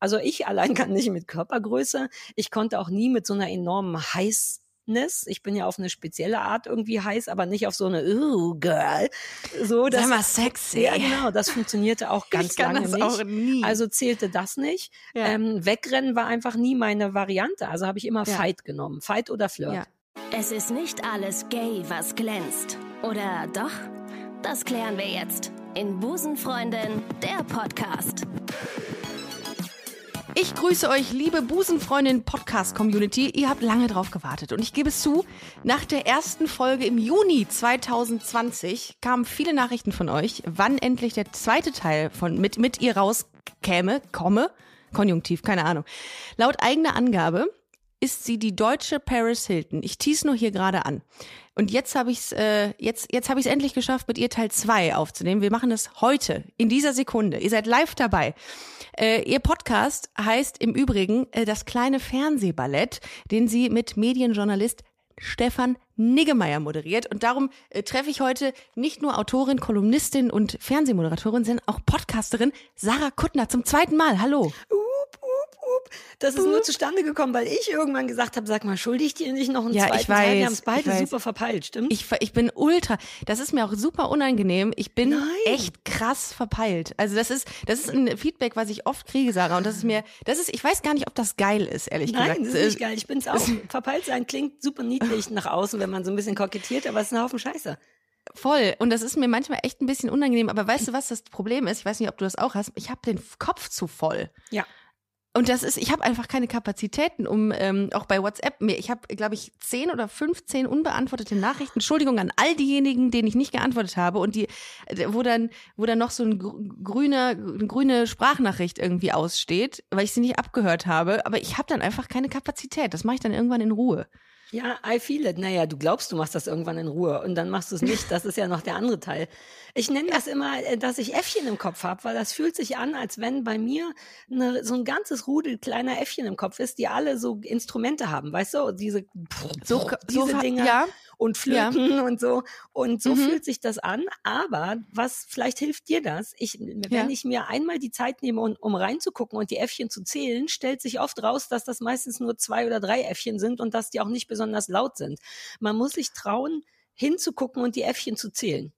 Also ich allein kann nicht mit Körpergröße. Ich konnte auch nie mit so einer enormen Heiß ich bin ja auf eine spezielle Art irgendwie heiß, aber nicht auf so eine Ooh, Girl. So, das, Sei mal sexy. Ja, genau. Das funktionierte auch ganz ich kann lange das nicht. Auch nie. Also zählte das nicht. Ja. Ähm, wegrennen war einfach nie meine Variante. Also habe ich immer ja. Fight genommen. Fight oder Flirt. Ja. Es ist nicht alles gay, was glänzt. Oder doch? Das klären wir jetzt in Busenfreundin, der Podcast. Ich grüße euch, liebe Busenfreundin Podcast Community. Ihr habt lange drauf gewartet und ich gebe es zu, nach der ersten Folge im Juni 2020 kamen viele Nachrichten von euch, wann endlich der zweite Teil von mit mit ihr rauskäme, komme, Konjunktiv, keine Ahnung. Laut eigener Angabe ist sie die deutsche Paris Hilton. Ich tease nur hier gerade an. Und jetzt habe ich es äh, jetzt jetzt habe ich es endlich geschafft mit ihr Teil 2 aufzunehmen. Wir machen es heute in dieser Sekunde. Ihr seid live dabei. Äh, ihr Podcast heißt im Übrigen äh, das kleine Fernsehballett, den sie mit Medienjournalist Stefan Niggemeier moderiert. Und darum äh, treffe ich heute nicht nur Autorin, Kolumnistin und Fernsehmoderatorin, sondern auch Podcasterin Sarah Kuttner zum zweiten Mal. Hallo. Uh Boop. Das ist nur zustande gekommen, weil ich irgendwann gesagt habe, sag mal, schuldig ich dir nicht noch einen ja, zweiten ich weiß, Teil? Wir haben es beide super verpeilt, stimmt? Ich, ich bin ultra, das ist mir auch super unangenehm. Ich bin Nein. echt krass verpeilt. Also das ist, das ist ein Feedback, was ich oft kriege, Sarah. Und das ist mir, das ist, ich weiß gar nicht, ob das geil ist, ehrlich Nein, gesagt. Nein, das ist nicht geil. Ich bin es auch. verpeilt sein klingt super niedlich nach außen, wenn man so ein bisschen kokettiert, aber es ist ein Haufen Scheiße. Voll. Und das ist mir manchmal echt ein bisschen unangenehm. Aber weißt du, was das Problem ist? Ich weiß nicht, ob du das auch hast. Ich habe den Kopf zu voll. Ja. Und das ist, ich habe einfach keine Kapazitäten, um ähm, auch bei WhatsApp mir, ich habe, glaube ich, zehn oder 15 unbeantwortete Nachrichten. Entschuldigung an all diejenigen, denen ich nicht geantwortet habe und die, äh, wo dann, wo dann noch so ein grüner, eine grüne Sprachnachricht irgendwie aussteht, weil ich sie nicht abgehört habe. Aber ich habe dann einfach keine Kapazität. Das mache ich dann irgendwann in Ruhe. Ja, I feel it. Naja, du glaubst, du machst das irgendwann in Ruhe und dann machst du es nicht. Das ist ja noch der andere Teil. Ich nenne das immer, äh, dass ich Äffchen im Kopf habe, weil das fühlt sich an, als wenn bei mir eine, so ein ganzes Rudel kleiner Äffchen im Kopf ist, die alle so Instrumente haben, weißt du? Diese, so, diese so, Dinge. Ja und Flöten ja. und so. Und so mhm. fühlt sich das an. Aber was, vielleicht hilft dir das? Ich, wenn ja. ich mir einmal die Zeit nehme, um, um reinzugucken und die Äffchen zu zählen, stellt sich oft raus, dass das meistens nur zwei oder drei Äffchen sind und dass die auch nicht besonders laut sind. Man muss sich trauen, hinzugucken und die Äffchen zu zählen.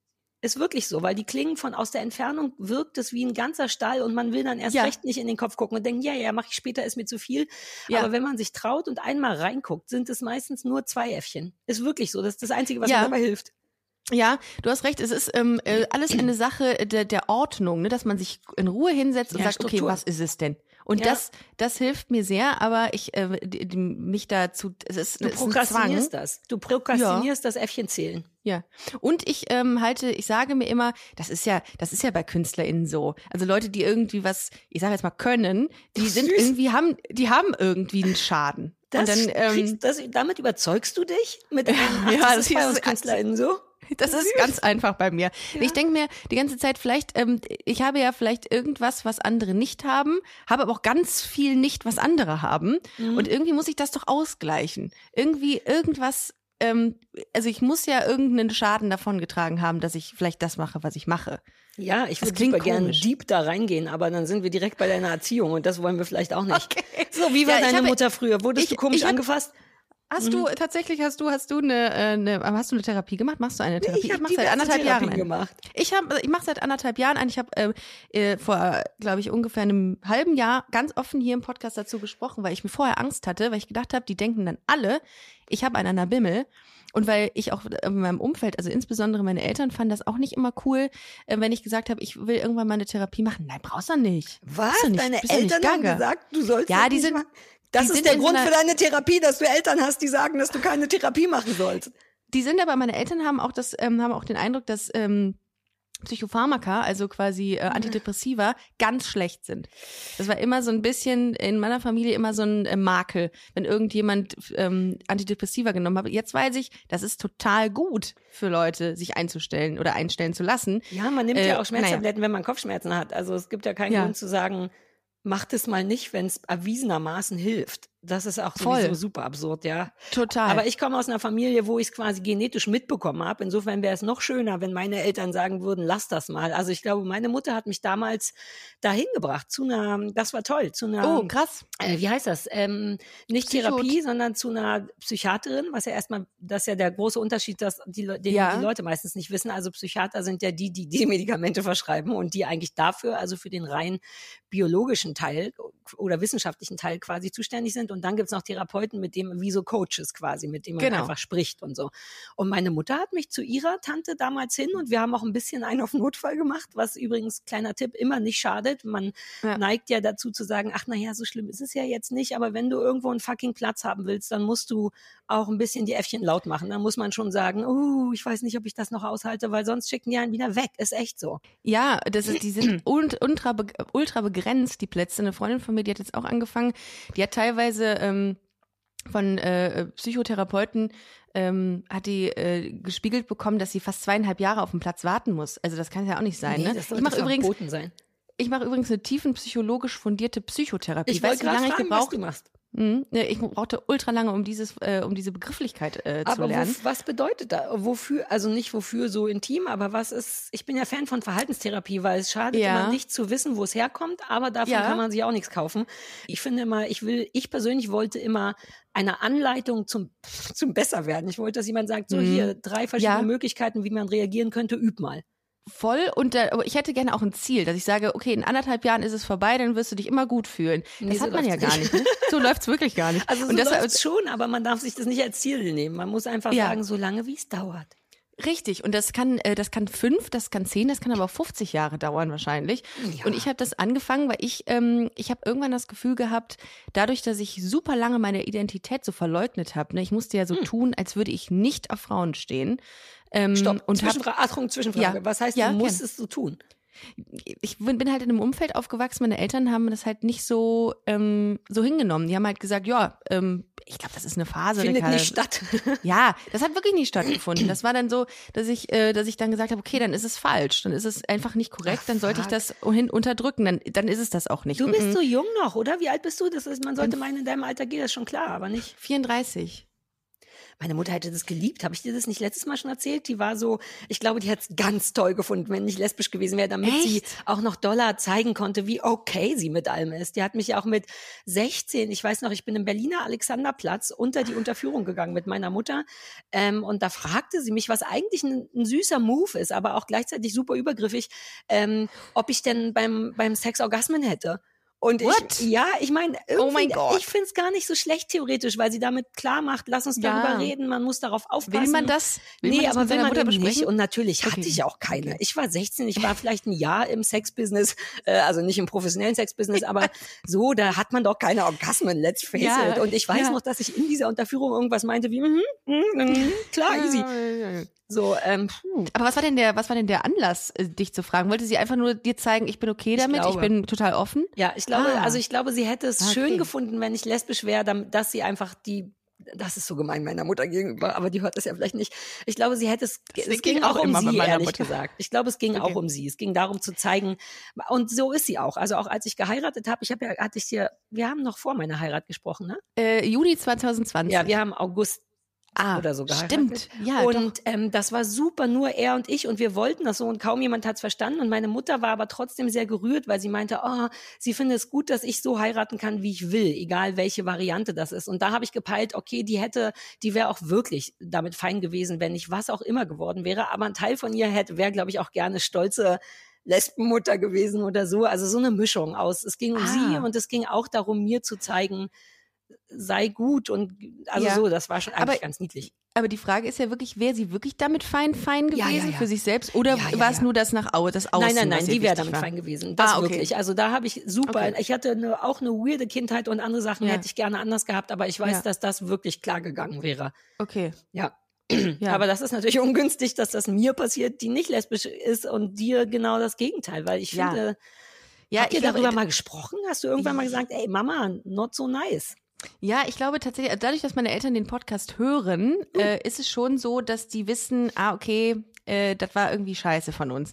Ist wirklich so, weil die klingen von aus der Entfernung wirkt es wie ein ganzer Stall und man will dann erst ja. recht nicht in den Kopf gucken und denken, ja, ja, mache ich später, ist mir zu viel. Ja. Aber wenn man sich traut und einmal reinguckt, sind es meistens nur zwei Äffchen. Ist wirklich so. Das ist das Einzige, was ja. mir dabei hilft. Ja, du hast recht. Es ist ähm, äh, alles eine Sache der, der Ordnung, ne? dass man sich in Ruhe hinsetzt und ja, sagt, Struktur. okay, was ist es denn? Und ja. das, das hilft mir sehr, aber ich äh, mich dazu. Es ist, du es prokrastinierst ist das. Du prokrastinierst ja. das Äffchen zählen. Ja. Und ich ähm, halte, ich sage mir immer, das ist ja, das ist ja bei KünstlerInnen so. Also Leute, die irgendwie was, ich sage jetzt mal können, die sind Süß. irgendwie haben, die haben irgendwie einen Schaden. Das, dann, ähm, kriegst, das, damit überzeugst du dich mit ja, das ist bei uns KünstlerInnen so. Das ist ganz einfach bei mir. Ja. Ich denke mir die ganze Zeit, vielleicht, ähm, ich habe ja vielleicht irgendwas, was andere nicht haben, habe aber auch ganz viel nicht, was andere haben. Mhm. Und irgendwie muss ich das doch ausgleichen. Irgendwie irgendwas, ähm, also ich muss ja irgendeinen Schaden davon getragen haben, dass ich vielleicht das mache, was ich mache. Ja, ich würde super gerne deep da reingehen, aber dann sind wir direkt bei deiner Erziehung und das wollen wir vielleicht auch nicht. Okay. So, wie war ja, deine habe, Mutter früher? Wurdest ich, du komisch angefasst? Hast mhm. du tatsächlich hast du hast du eine, äh, eine hast du eine Therapie gemacht? Machst du eine Therapie? Ich, ich mache seit anderthalb Therapien Jahren gemacht. Ich habe ich mache seit anderthalb Jahren eine. Ich habe äh, äh, vor glaube ich ungefähr einem halben Jahr ganz offen hier im Podcast dazu gesprochen, weil ich mir vorher Angst hatte, weil ich gedacht habe, die denken dann alle, ich habe einen an der Bimmel. Und weil ich auch in meinem Umfeld, also insbesondere meine Eltern, fanden das auch nicht immer cool, äh, wenn ich gesagt habe, ich will irgendwann mal eine Therapie machen. Nein, brauchst du nicht. Was? Du nicht, Deine Eltern haben gesagt, du sollst Ja, die sind, machen? Das die ist der Grund für deine Therapie, dass du Eltern hast, die sagen, dass du keine Therapie machen sollst. Die sind aber, meine Eltern haben auch das, ähm, haben auch den Eindruck, dass ähm, Psychopharmaka, also quasi äh, Antidepressiva, ganz schlecht sind. Das war immer so ein bisschen in meiner Familie immer so ein äh, Makel, wenn irgendjemand ähm, Antidepressiva genommen hat. Jetzt weiß ich, das ist total gut für Leute, sich einzustellen oder einstellen zu lassen. Ja, man nimmt äh, ja auch Schmerztabletten, naja. wenn man Kopfschmerzen hat. Also es gibt ja keinen ja. Grund zu sagen, macht es mal nicht, wenn es erwiesenermaßen hilft. Das ist auch Voll. sowieso super absurd, ja. Total. Aber ich komme aus einer Familie, wo ich es quasi genetisch mitbekommen habe. Insofern wäre es noch schöner, wenn meine Eltern sagen würden, lass das mal. Also ich glaube, meine Mutter hat mich damals dahin gebracht zu einer, das war toll, zu einer, oh, krass. äh, wie heißt das? Ähm, nicht Psycho- Therapie, sondern zu einer Psychiaterin, was ja erstmal, das ist ja der große Unterschied, dass die, den Ja. die Leute meistens nicht wissen. Also Psychiater sind ja die, die die Medikamente verschreiben und die eigentlich dafür, also für den rein biologischen Teil oder wissenschaftlichen Teil quasi zuständig sind. Und dann gibt's noch Therapeuten, mit dem, wie so Coaches quasi, mit denen man Genau. einfach spricht und so. Und meine Mutter hat mich zu ihrer Tante damals hin und wir haben auch ein bisschen einen auf Notfall gemacht, was übrigens, kleiner Tipp, immer nicht schadet. Man Ja. neigt ja dazu zu sagen, ach naja, so schlimm ist es ja jetzt nicht, aber wenn du irgendwo einen fucking Platz haben willst, dann musst du auch ein bisschen die Äffchen laut machen. Dann muss man schon sagen, uh, ich weiß nicht, ob ich das noch aushalte, weil sonst schicken die einen wieder weg. Ist echt so. Ja, das ist, die sind ult- ultra, ultra begrenzt, die Plätze. Eine Freundin von mir, die hat jetzt auch angefangen, die hat teilweise ähm, von äh, Psychotherapeuten ähm, hat die äh, gespiegelt bekommen, dass sie fast zweieinhalb Jahre auf dem Platz warten muss. Also das kann ja auch nicht sein. Nee, ne? das Ich sollte mache übrigens, sein. ich mache übrigens eine tiefenpsychologisch fundierte Psychotherapie. Ich weißt du, wie lange ich fragen, was gebraucht? du machst. Mhm. Ich brauchte ultra lange, um dieses, äh, um diese Begrifflichkeit äh, zu Aber lernen. wo, was bedeutet da? Wofür, also nicht wofür so intim, aber was ist, ich bin ja Fan von Verhaltenstherapie, weil es schadet Ja. immer nicht zu wissen, wo es herkommt, aber davon Ja. kann man sich auch nichts kaufen. Ich finde immer, ich will, ich persönlich wollte immer eine Anleitung zum, zum Besserwerden. Ich wollte, dass jemand sagt, so Mhm. hier drei verschiedene Ja. Möglichkeiten, wie man reagieren könnte, üb mal. Voll und äh, aber ich hätte gerne auch ein Ziel, dass ich sage, okay, in anderthalb Jahren ist es vorbei, dann wirst du dich immer gut fühlen. Nee, das so hat man ja gar nicht. Ne? So läuft's wirklich gar nicht. Also so und deshalb, läuft's schon, aber man darf sich das nicht als Ziel nehmen. Man muss einfach Ja. sagen, so lange wie es dauert. Richtig, und das kann, äh, das kann fünf, das kann zehn, das kann aber auch 50 Jahre dauern wahrscheinlich. Ja. Und ich habe das angefangen, weil ich, ähm, ich habe irgendwann das Gefühl gehabt, dadurch, dass ich super lange meine Identität so verleugnet habe, ne, ich musste ja so tun, als würde ich nicht auf Frauen stehen. Ähm, Stopp, und hab, Zwischenfrage, Achtung, Zwischenfrage. Ja. Was heißt, Ja, du musstest so tun? Ich bin halt in einem Umfeld aufgewachsen, meine Eltern haben das halt nicht so, ähm, so hingenommen. Die haben halt gesagt, ja, ähm, ich glaube, das ist eine Phase. Findet Ricarda. nicht statt. Ja, das hat wirklich nicht stattgefunden. Das war dann so, dass ich, äh, dass ich dann gesagt habe, okay, dann ist es falsch, dann ist es einfach nicht korrekt, Ach, dann sollte ich fuck. das hin unterdrücken, dann, dann ist es das auch nicht. Du bist Mhm. so jung noch, oder? Wie alt bist du? Das ist, man sollte meinen, in deinem Alter geht das schon klar, aber nicht. 34. Meine Mutter hätte das geliebt. Habe ich dir das nicht letztes Mal schon erzählt? Die war so, ich glaube, die hat es ganz toll gefunden, wenn nicht lesbisch gewesen wäre, damit sie Echt? auch noch Dollar zeigen konnte, wie okay sie mit allem ist. Die hat mich auch mit 16, ich weiß noch, ich bin im Berliner Alexanderplatz unter die Unterführung gegangen mit meiner Mutter. Ähm, und da fragte sie mich, was eigentlich ein, ein süßer Move ist, aber auch gleichzeitig super übergriffig, ähm, ob ich denn beim, beim Sex Orgasmen hätte. Und What? ich, ja, ich meine, Oh mein Gott. ich finde es gar nicht so schlecht theoretisch, weil sie damit klar macht, lass uns Ja. darüber reden, man muss darauf aufpassen. Will man das? Will nee, man das aber will seiner man Mutter besprechen? nicht. Und natürlich hatte ich auch keine. Ich war 16, ich war vielleicht ein Jahr im Sexbusiness, äh, also nicht im professionellen Sexbusiness, aber so, da hat man doch keine Orgasmen, let's face Ja, it. Und ich weiß ja. noch, dass ich in dieser Unterführung irgendwas meinte wie, mhm, mhm, mhm, klar, easy. So, ähm, puh. Aber was war denn der, was war denn der Anlass, äh, dich zu fragen? Wollte sie einfach nur dir zeigen, ich bin okay damit, ich, glaube. bin total offen? Ja, ich glaube, Ah. also ich glaube, sie hätte es Ah, schön okay. gefunden, wenn ich lesbisch wäre, dass sie einfach die das ist so gemein meiner Mutter gegenüber, aber die hört das ja vielleicht nicht. Ich glaube, sie hätte es, es ging ich auch auch um sie, ehrlich Mutter. gesagt. Ich glaube, es ging Okay. auch um sie. Es ging darum zu zeigen, und so ist sie auch. Also auch als ich geheiratet habe, ich habe ja, hatte ich dir, wir haben noch vor meiner Heirat gesprochen, ne? Äh, Juni 2020. Ja, wir haben August ah, oder so geheiratet. Stimmt, ja, doch. und ähm, das war super, nur er und ich und wir wollten das so und kaum jemand hat es verstanden und meine Mutter war aber trotzdem sehr gerührt, weil sie meinte, oh, sie findet es gut, dass ich so heiraten kann, wie ich will, egal welche Variante das ist. Und da habe ich gepeilt, okay, die hätte, die wäre auch wirklich damit fein gewesen, wenn ich was auch immer geworden wäre, aber ein Teil von ihr hätte, wäre, glaube ich, auch gerne stolze Lesbenmutter gewesen oder so. Also so eine Mischung aus. Es ging um Ah. sie und es ging auch darum, mir zu zeigen, sei gut und also Ja. so, das war schon eigentlich Aber- ganz niedlich. Aber die Frage ist ja wirklich, wäre sie wirklich damit fein, fein gewesen Ja, ja, für sich selbst? Oder war es nur das nach Au das Außen? Nein, nein, nein, die wäre damit war? fein gewesen. Das Ah, okay. wirklich. Also da habe ich super, Okay. ich hatte eine, auch eine weirde Kindheit und andere Sachen hätte ich gerne anders gehabt, aber ich weiß, dass das wirklich klar gegangen wäre. Okay. Ja. Ja. Aber das ist natürlich ungünstig, dass das mir passiert, die nicht lesbisch ist und dir genau das Gegenteil, weil ich finde, Ja, habt ihr darüber mal gesprochen? Hast du irgendwann mal gesagt, ey Mama, not so nice? Ja, ich glaube tatsächlich, dadurch, dass meine Eltern den Podcast hören, Oh. äh, ist es schon so, dass die wissen, ah, okay, äh, das war irgendwie scheiße von uns.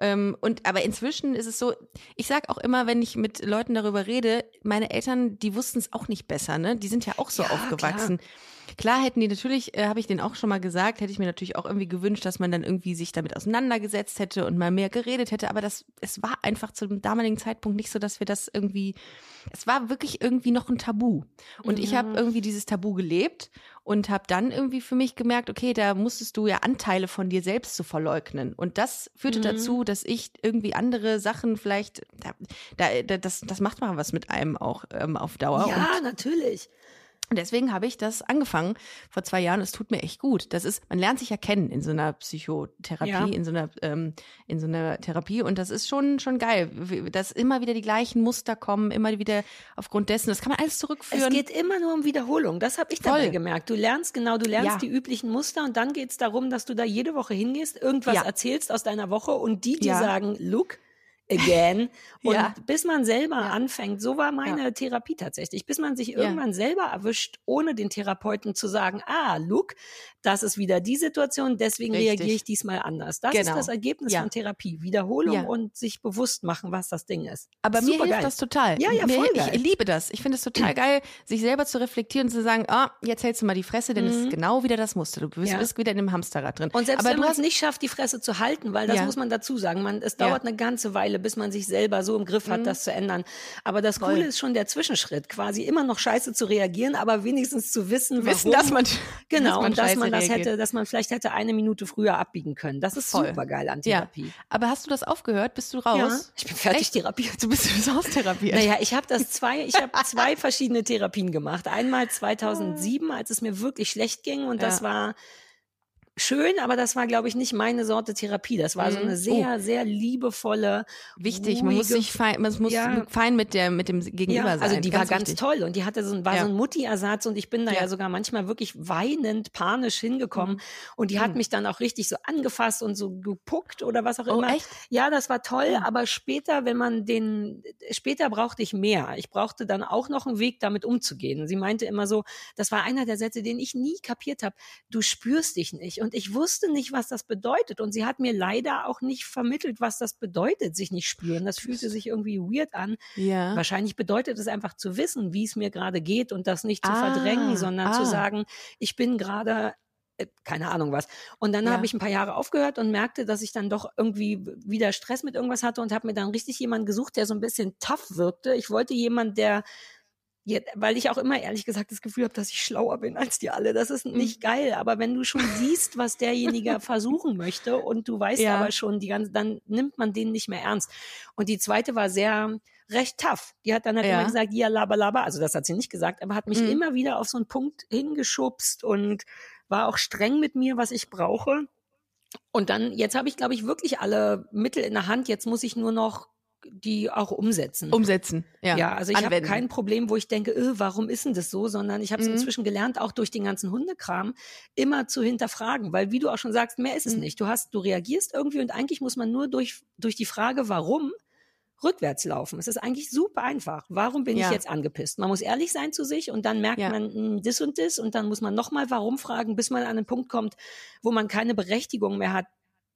Ähm, und aber inzwischen ist es so, ich sag auch immer, wenn ich mit Leuten darüber rede, meine Eltern, die wussten es auch nicht besser, ne? Die sind ja auch so Ja, aufgewachsen. Klar. Hätten die natürlich, äh, habe ich denen auch schon mal gesagt, hätte ich mir natürlich auch irgendwie gewünscht, dass man dann irgendwie sich damit auseinandergesetzt hätte und mal mehr geredet hätte. Aber das, es war einfach zu dem damaligen Zeitpunkt nicht so, dass wir das irgendwie, es war wirklich irgendwie noch ein Tabu. Und ich habe irgendwie dieses Tabu gelebt und habe dann irgendwie für mich gemerkt, okay, da musstest du ja Anteile von dir selbst zu verleugnen. Und das führte dazu, dass ich irgendwie andere Sachen vielleicht, da, da, da, das, das macht mal was mit einem auch ähm, auf Dauer. Und Ja, natürlich. Und deswegen habe ich das angefangen vor zwei Jahren. Es tut mir echt gut. Das ist, man lernt sich ja kennen in so einer Psychotherapie, Ja. in so einer, ähm, in so einer Therapie. Und das ist schon, schon geil, dass immer wieder die gleichen Muster kommen, immer wieder aufgrund dessen. Das kann man alles Es zurückführen. geht immer nur um Wiederholung. Das habe ich dabei Voll. gemerkt. Du lernst genau, du lernst Ja. die üblichen Muster und dann geht es darum, dass du da jede Woche hingehst, irgendwas Ja. erzählst aus deiner Woche und die dir sagen, look again. Und Ja. bis man selber anfängt, so war meine Therapie tatsächlich, bis man sich irgendwann selber erwischt, ohne den Therapeuten zu sagen, ah, look, das ist wieder die Situation, deswegen Richtig. reagiere ich diesmal anders. Das ist Genau. das Ergebnis Ja. von Therapie. Wiederholung Ja. und sich bewusst machen, was das Ding ist. Aber mir Supergeil. hilft das total. Ja, ja, mir, voll ich geil. liebe das. Ich finde es total geil, sich selber zu reflektieren und zu sagen, ah, jetzt hältst du mal die Fresse, denn es ist genau wieder das Muster. Du bist, Mhm. Ja. bist wieder in dem Hamsterrad drin. Und selbst Aber wenn du man es nicht schafft, die Fresse zu halten, weil das Ja. muss man dazu sagen, man, es Ja. dauert eine ganze Weile, bis man sich selber so im Griff hat, das zu ändern. Aber das. Coole ist schon der Zwischenschritt, quasi immer noch scheiße zu reagieren, aber wenigstens zu wissen, wissen, warum. dass man Genau, dass man und dass man das reagiert. hätte, dass man vielleicht hätte eine Minute früher abbiegen können. Das ist Voll. super geil an Ja. Therapie. Aber hast du das aufgehört? Bist du raus? Ja, ich bin fertig Echt? therapiert. Du bist, du bist austherapiert. Naja, ich habe das zwei, ich habe zwei verschiedene Therapien gemacht. Einmal 2007, als es mir wirklich schlecht ging und das Ja. war schön, aber das war, glaube ich, nicht meine Sorte Therapie. Das war so Mhm. eine sehr, sehr liebevolle, Wichtig, man muss ruhige- sich fein, man muss Ja. fein mit der mit dem Gegenüber ja, sein. also die war ganz wichtig. toll und die hatte so ein, war Ja. so ein Mutti-Ersatz und ich bin da ja. Ja. sogar manchmal wirklich weinend, panisch hingekommen Mhm. und die hat Mhm. mich dann auch richtig so angefasst und so gepuckt oder was auch Oh, immer. echt? Ja, das war toll, Mhm. aber später, wenn man den, später brauchte ich mehr. Ich brauchte dann auch noch einen Weg, damit umzugehen. Sie meinte immer so, das war einer der Sätze, den ich nie kapiert habe. Du spürst dich nicht und ich wusste nicht, was das bedeutet und sie hat mir leider auch nicht vermittelt, was das bedeutet, sich nicht spüren. Das fühlte sich irgendwie weird an. Ja. Wahrscheinlich bedeutet es einfach zu wissen, wie es mir gerade geht und das nicht zu Ah, verdrängen, sondern zu ah. sagen, ich bin gerade äh, keine Ahnung was. Und dann Ja. habe ich ein paar Jahre aufgehört und merkte, dass ich dann doch irgendwie wieder Stress mit irgendwas hatte und habe mir dann richtig jemanden gesucht, der so ein bisschen tough wirkte. Ich wollte jemanden, der weil ich auch immer ehrlich gesagt das Gefühl habe, dass ich schlauer bin als die alle. Das ist Mhm. nicht geil. Aber wenn du schon siehst, was derjenige versuchen möchte und du weißt Ja. aber schon die ganze, dann nimmt man den nicht mehr ernst. Und die zweite war sehr recht tough. Die hat dann halt Ja. immer gesagt, ja, laba, laba. Also das hat sie nicht gesagt, aber hat mich Mhm. immer wieder auf so einen Punkt hingeschubst und war auch streng mit mir, was ich brauche. Und dann, jetzt habe ich, glaube ich, wirklich alle Mittel in der Hand. Jetzt muss ich nur noch die auch umsetzen. Umsetzen. Ja, Ja, also ich habe kein Problem, wo ich denke, öh, warum ist denn das so, sondern ich habe es Mhm. inzwischen gelernt, auch durch den ganzen Hundekram immer zu hinterfragen, weil wie du auch schon sagst, mehr ist es Mhm. nicht. Du hast, du reagierst irgendwie und eigentlich muss man nur durch durch die Frage, warum rückwärts laufen. Es ist eigentlich super einfach. Warum bin Ja. ich jetzt angepisst? Man muss ehrlich sein zu sich und dann merkt Ja. man mh, das und das und dann muss man nochmal warum fragen, bis man an einen Punkt kommt, wo man keine Berechtigung mehr hat,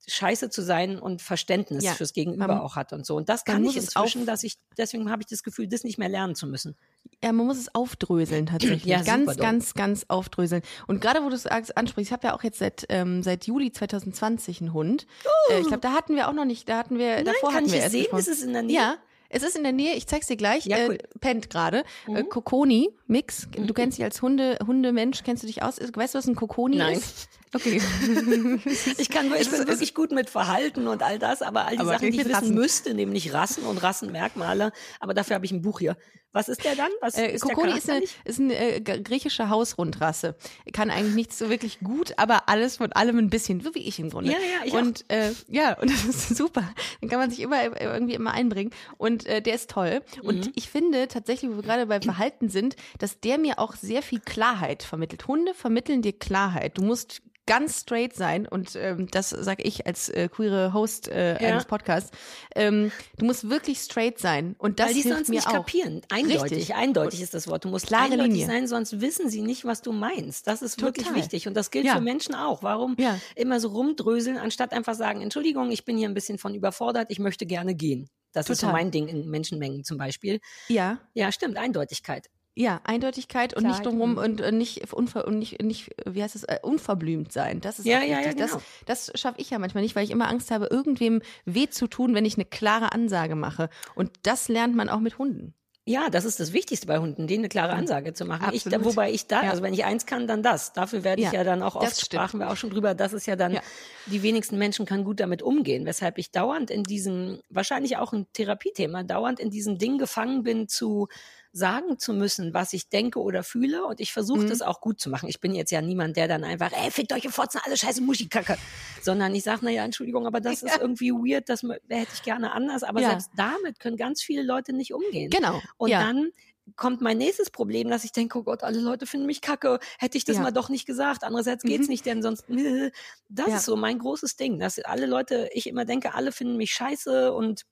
scheiße zu sein und Verständnis Ja. fürs Gegenüber Man- auch hat und so. Und das kann ich inzwischen, dass ich, deswegen habe ich das Gefühl, das nicht mehr lernen zu müssen. Ja, man muss es aufdröseln tatsächlich. Ja, ganz, ganz, ganz aufdröseln. Und gerade wo du es ansprichst, ich habe ja auch jetzt seit, ähm, seit Juli 2020 einen Hund. Äh, ich glaube, da hatten wir auch noch nicht, da hatten wir, Nein, davor kann hatten ich wir es sehen? Ist es in der Nähe? Ja, es ist in der Nähe, ich zeig's dir gleich. Ja, cool. äh, pennt gerade. Äh, Mhm. Kokoni Mix. Du kennst dich als Hunde, Hundemensch, kennst du dich aus? Weißt du, was ein Kokoni Nein. ist? Okay. Ich kann, ich bin wirklich gut mit Verhalten und all das, aber all die Aber Sachen, die ich mit wissen Rassen. müsste, nämlich Rassen und Rassenmerkmale. Aber dafür habe ich ein Buch hier. Was ist der dann? Was Äh, ist der Kokoni ist eine, ist eine äh, griechische Hausrundrasse. Kann eigentlich nichts so wirklich gut, aber alles von allem ein bisschen, so wie ich im Grunde. Ja, ja, ich Und äh, ja, und das ist super. Dann kann man sich immer äh, irgendwie immer einbringen. Und äh, der ist toll. Und Mhm. ich finde tatsächlich, wo wir gerade beim Verhalten sind, dass der mir auch sehr viel Klarheit vermittelt. Hunde vermitteln dir Klarheit. Du musst ganz straight sein und ähm, das sage ich als äh, queere Host äh, ja. eines Podcasts. Ähm, du musst wirklich straight sein und das Weil die hilft sonst mir nicht auch. kapieren. Eindeutig, Richtig. eindeutig ist das Wort. Du musst Klare eindeutig Linie. sein, sonst wissen sie nicht, was du meinst. Das ist wirklich Total. wichtig und das gilt Ja. für Menschen auch. Warum Ja. immer so rumdröseln, anstatt einfach sagen, Entschuldigung, ich bin hier ein bisschen von überfordert, ich möchte gerne gehen. Das ist so Total. mein Ding in Menschenmengen zum Beispiel. Ja, Ja, stimmt, Eindeutigkeit. Ja, Eindeutigkeit und nicht Klarheit, drumherum mhm. und, äh, nicht unver und nicht, nicht wie heißt es äh, unverblümt sein. Das ist Ja, ja, ja, genau. Das, das schaffe ich ja manchmal nicht, weil ich immer Angst habe, irgendwem weh zu tun, wenn ich eine klare Ansage mache. Und das lernt man auch mit Hunden. Ja, das ist das Wichtigste bei Hunden, denen eine klare Ansage zu machen. Ich, Absolut. wobei ich da, Ja. also wenn ich eins kann, dann das. Dafür werde ich Ja, ja, dann auch oft, sprachen wir auch schon drüber, das ist ja dann, Ja. die wenigsten Menschen können gut damit umgehen, weshalb ich dauernd in diesem, wahrscheinlich auch ein Therapiethema, dauernd in diesem Ding gefangen bin zu sagen zu müssen, was ich denke oder fühle und ich versuche Mhm. das auch gut zu machen. Ich bin jetzt ja niemand, der dann einfach, ey, fickt euch, ihr Fotzen, alle scheiße Muschikacke, sondern ich sage, naja, Entschuldigung, aber das ist irgendwie weird, das hätte ich gerne anders, aber Ja. selbst damit können ganz viele Leute nicht umgehen. Genau. Und ja. dann kommt mein nächstes Problem, dass ich denke, oh Gott, alle Leute finden mich kacke. Hätte ich das Ja. mal doch nicht gesagt. Andererseits geht's Mhm. nicht, denn sonst, das Ja. ist so mein großes Ding, dass alle Leute, ich immer denke, alle finden mich scheiße und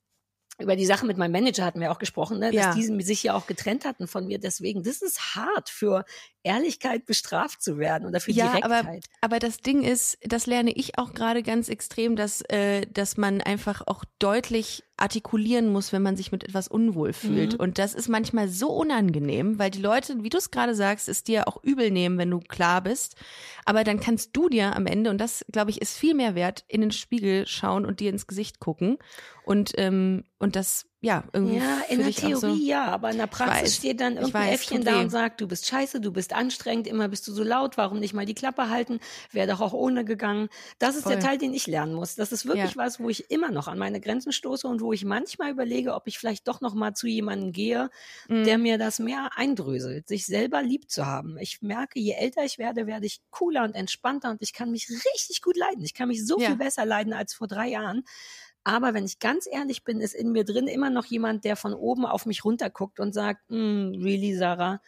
über die Sache mit meinem Manager hatten wir auch gesprochen, ne, Ja. dass die sich ja auch getrennt hatten von mir. Deswegen, das ist hart für Ehrlichkeit bestraft zu werden oder für Ja, aber, Direktheit. aber das Ding ist, das lerne ich auch gerade ganz extrem, dass, äh, dass man einfach auch deutlich artikulieren muss, wenn man sich mit etwas unwohl fühlt. Mhm. Und das ist manchmal so unangenehm, weil die Leute, wie du es gerade sagst, es dir auch übel nehmen, wenn du klar bist. Aber dann kannst du dir am Ende, und das, glaube ich, ist viel mehr wert, in den Spiegel schauen und dir ins Gesicht gucken. Und, ähm, und das, ja, irgendwie. Ja, in der Theorie so, ja, aber in der Praxis weiß. steht dann irgendein weiß, Äffchen da weh. und sagt, du bist scheiße, du bist anstrengend, immer bist du so laut, warum nicht mal die Klappe halten, wäre doch auch ohne gegangen. Das ist der Voll. Teil, den ich lernen muss. Das ist wirklich Ja. was, wo ich immer noch an meine Grenzen stoße und wo ich manchmal überlege, ob ich vielleicht doch noch mal zu jemandem gehe, Mhm. der mir das mehr eindröselt, sich selber lieb zu haben. Ich merke, je älter ich werde, werde ich cooler und entspannter und ich kann mich richtig gut leiden. Ich kann mich so Ja. viel besser leiden als vor drei Jahren. Aber wenn ich ganz ehrlich bin, ist in mir drin immer noch jemand, der von oben auf mich runterguckt und sagt, "Mm, really, Sarah,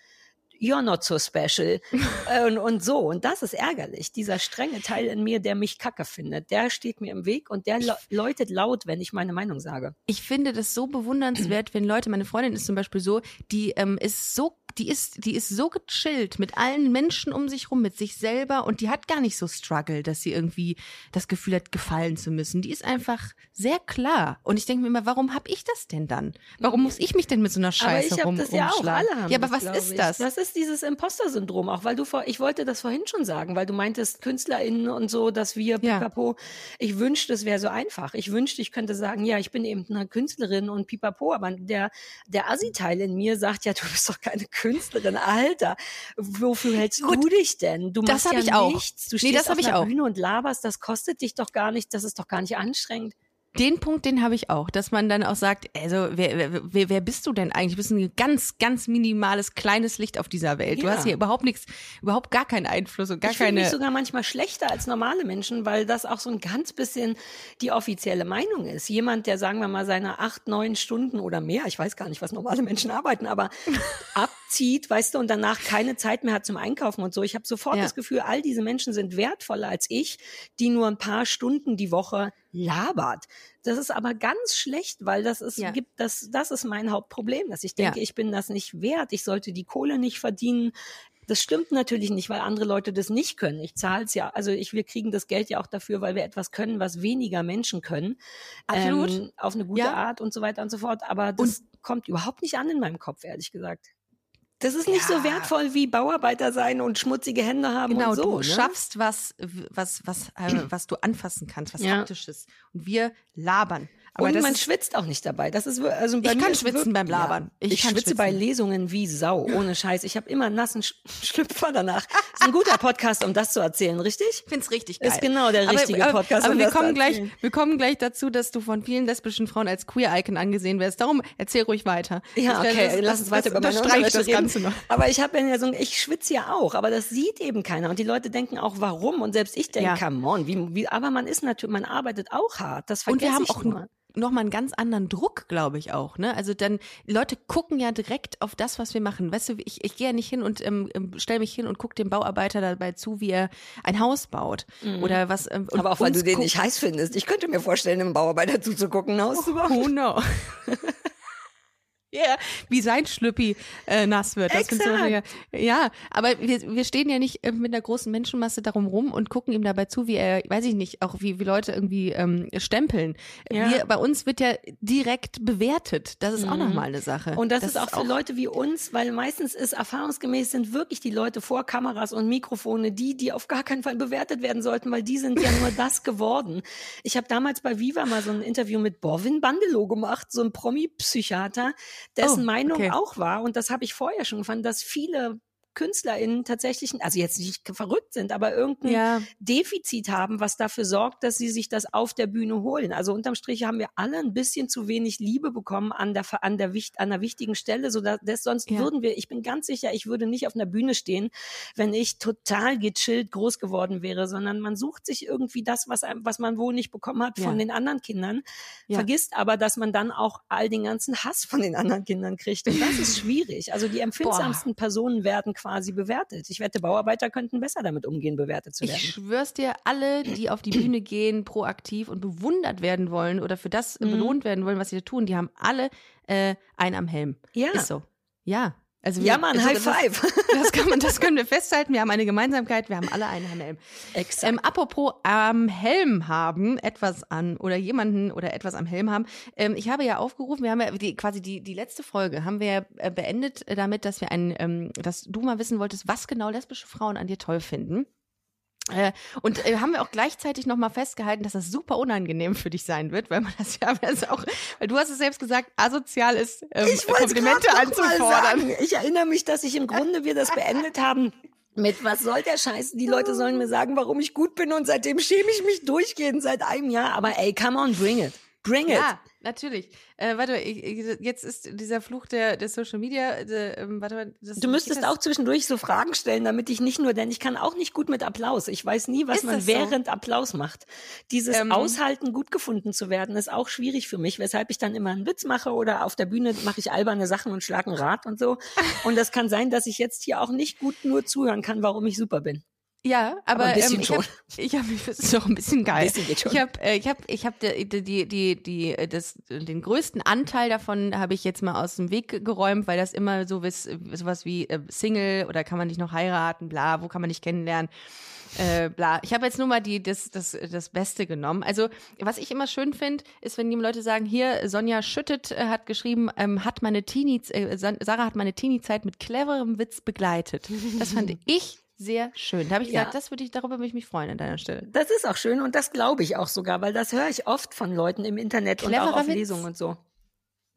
you're not so special. Und, und so. Und das ist ärgerlich. Dieser strenge Teil in mir, der mich kacke findet, der steht mir im Weg und der läutet laut, wenn ich meine Meinung sage. ich finde das so bewundernswert, wenn Leute, meine Freundin ist zum Beispiel so, die ähm, ist so, die ist, die ist so gechillt mit allen Menschen um sich rum, mit sich selber und die hat gar nicht so Struggle, dass sie irgendwie das Gefühl hat, gefallen zu müssen. Die ist einfach sehr klar. Und ich denke mir immer, warum habe ich das denn dann? Warum muss ich mich denn mit so einer Aber Scheiße ich habe rum, das ja auch. rumschlagen? Alle haben ja, aber das, was ist ich. das? Das ist dieses Imposter-Syndrom auch, weil du vor, ich wollte das vorhin schon sagen, weil du meintest KünstlerInnen und so, dass wir, Ja. pipapo, ich wünschte, es wäre so einfach. Ich wünschte, ich könnte sagen, ja, ich bin eben eine Künstlerin und pipapo, aber der, der Assi-Teil in mir sagt, ja, du bist doch keine Künstlerin, Alter. Wofür hältst du dich denn? Du machst ja ich auch. nichts. Du Nee, stehst das hab auf auch. Bühne und laberst, das kostet dich doch gar nicht, das ist doch gar nicht anstrengend. Den Punkt, den habe ich auch, dass man dann auch sagt, also wer, wer, wer, bist du denn eigentlich? Du bist ein ganz, ganz minimales, kleines Licht auf dieser Welt. Du Ja. hast hier überhaupt nichts, überhaupt gar keinen Einfluss und gar ich keine. mich sogar manchmal schlechter als normale Menschen, weil das auch so ein ganz bisschen die offizielle Meinung ist. Jemand, der, sagen wir mal, seine acht, neun Stunden oder mehr, ich weiß gar nicht, was normale Menschen arbeiten, aber abzieht, weißt du, und danach keine Zeit mehr hat zum Einkaufen und so. Ich habe sofort Ja. das Gefühl, all diese Menschen sind wertvoller als ich, die nur ein paar Stunden die Woche labert. Das ist aber ganz schlecht, weil das ist, Ja. gibt, das, das ist mein Hauptproblem, dass ich denke, Ja. ich bin das nicht wert, ich sollte die Kohle nicht verdienen. Das stimmt natürlich nicht, weil andere Leute das nicht können. Ich zahle es ja, also ich, wir kriegen das Geld ja auch dafür, weil wir etwas können, was weniger Menschen können. Absolut. Ähm, auf eine gute Ja. Art und so weiter und so fort. Aber das kommt überhaupt nicht an in meinem Kopf, ehrlich gesagt. Das ist nicht Ja. so wertvoll wie Bauarbeiter sein und schmutzige Hände haben Genau, und so. du ne? schaffst was, was, was, äh, was du anfassen kannst, was Ja. haptisches. Und wir labern. Aber und das man ist, schwitzt auch nicht dabei. Das ist also bei Ich kann schwitzen wirklich- beim Labern. Ja. Ich Ich, kann schwitze schwitzen. bei Lesungen wie Sau, ohne Scheiß. Ich habe immer einen nassen Sch Schlüpfer danach. Ist ein guter Podcast, um das zu erzählen, richtig? ich find's richtig geil. Ist genau der richtige aber, Podcast, Aber, um wir das kommen gleich, wir kommen gleich dazu, dass du von vielen lesbischen Frauen als Queer-Icon angesehen wirst. Darum erzähl ruhig weiter. Ja, Das- okay, das- lass das- uns weiter das über meine das reden. Ganze noch. Aber ich habe ja so, ein- ich schwitze ja auch, aber das sieht eben keiner und die Leute denken auch, warum? Und selbst ich denke, Ja. come on, wie, wie, aber man ist natürlich, man arbeitet auch hart. Das Und vergesse wir haben ich auch nur. Ein, nochmal einen ganz anderen Druck, glaube ich auch. Ne? Also dann, Leute gucken ja direkt auf das, was wir machen. Weißt du, ich, ich gehe ja nicht hin und ähm, ähm stelle mich hin und gucke dem Bauarbeiter dabei zu, wie er ein Haus baut. Mhm. Oder was. Ähm, Aber auch weil du den nicht heiß findest. Ich könnte mir vorstellen, einem Bauarbeiter zuzugucken, ein Haus oh, zu bauen. Oh no. Yeah, wie sein Schlüppi äh, nass wird. Das Exakt. Wir, ja, aber wir, wir stehen ja nicht äh, mit einer großen Menschenmasse darum rum und gucken ihm dabei zu, wie er, weiß ich nicht, auch wie, wie Leute irgendwie ähm, stempeln. Ja. Wir, bei uns wird ja direkt bewertet. Das ist mhm. auch nochmal eine Sache. Und das, das ist auch für auch Leute wie uns, weil meistens ist erfahrungsgemäß sind wirklich die Leute vor Kameras und Mikrofone die, die auf gar keinen Fall bewertet werden sollten, weil die sind ja nur das geworden. Ich habe damals bei Viva mal so ein Interview mit Borwin Bandelow gemacht, so ein Promi-Psychiater, dessen oh, Meinung okay. auch war, und das habe ich vorher schon gefunden, dass viele KünstlerInnen tatsächlich, also jetzt nicht verrückt sind, aber irgendein ja. Defizit haben, was dafür sorgt, dass sie sich das auf der Bühne holen. Also unterm Strich haben wir alle ein bisschen zu wenig Liebe bekommen an der, an der, an der wichtigen Stelle, so dass sonst ja. würden wir, ich bin ganz sicher, ich würde nicht auf einer Bühne stehen, wenn ich total gechillt groß geworden wäre, sondern man sucht sich irgendwie das, was, was man wohl nicht bekommen hat von ja. den anderen Kindern, vergisst aber, dass man dann auch all den ganzen Hass von den anderen Kindern kriegt. Und das ist schwierig. Also die empfindsamsten Boah. Personen werden quasi bewertet. Ich wette, Bauarbeiter könnten besser damit umgehen, bewertet zu werden. Ich schwör's dir, alle, die auf die Bühne gehen, proaktiv und bewundert werden wollen oder für das mhm. belohnt werden wollen, was sie da tun, die haben alle äh, einen am Helm. Ja. Ist so. Ja. Also wir, ja, Mann, also High Five. Das, kann man, das können wir festhalten. Wir haben eine Gemeinsamkeit. Wir haben alle einen Helm. Exakt. Ähm, apropos am Helm haben, etwas an oder jemanden oder etwas am Helm haben. Ähm, ich habe ja aufgerufen, wir haben ja die, quasi die, die letzte Folge haben wir äh, beendet damit, dass wir ein, ähm, dass du mal wissen wolltest, was genau lesbische Frauen an dir toll finden. Äh, und äh, haben wir auch gleichzeitig nochmal festgehalten, dass das super unangenehm für dich sein wird, weil man das ja das auch, weil du hast es selbst gesagt, asozial ist, ähm, Komplimente anzufordern. Ich erinnere mich, dass ich im Grunde wir das beendet haben mit was soll der Scheiß? Die Leute sollen mir sagen, warum ich gut bin und seitdem schäme ich mich durchgehend seit einem Jahr. Aber ey, come on, bring it. Bring it. Natürlich. Äh, warte, ich, ich, jetzt ist dieser Fluch der, der Social Media. Der, ähm, warte mal, das, du müsstest auch zwischendurch so Fragen stellen, damit ich nicht nur, denn ich kann auch nicht gut mit Applaus. Ich weiß nie, was man während so? Applaus macht. Dieses ähm, Aushalten, gut gefunden zu werden, ist auch schwierig für mich, weshalb ich dann immer einen Witz mache oder auf der Bühne mache ich alberne Sachen und schlage ein Rad und so. Und das kann sein, dass ich jetzt hier auch nicht gut nur zuhören kann, warum ich super bin. Ja, aber, aber ähm, ich habe ich hab, das ist doch ein bisschen geil. Ein bisschen ich habe äh, ich habe ich habe die, die die die das den größten Anteil davon habe ich jetzt mal aus dem Weg geräumt, weil das immer so was sowas wie äh, Single oder kann man nicht noch heiraten, bla, wo kann man nicht kennenlernen. Äh, bla. Ich habe jetzt nur mal die das das das Beste genommen. Also was ich immer schön finde, ist, wenn die Leute sagen, hier Sonja Schüttet äh, hat geschrieben, ähm, hat meine Teenie äh, Sarah hat meine Teenie-Zeit mit cleverem Witz begleitet. Das fand ich sehr schön. Da habe ich ja. gesagt, das würde ich, darüber würde ich mich freuen an deiner Stelle. Das ist auch schön und das glaube ich auch sogar, weil das höre ich oft von Leuten im Internet Cleverer und auch auf Witz. Lesungen und so.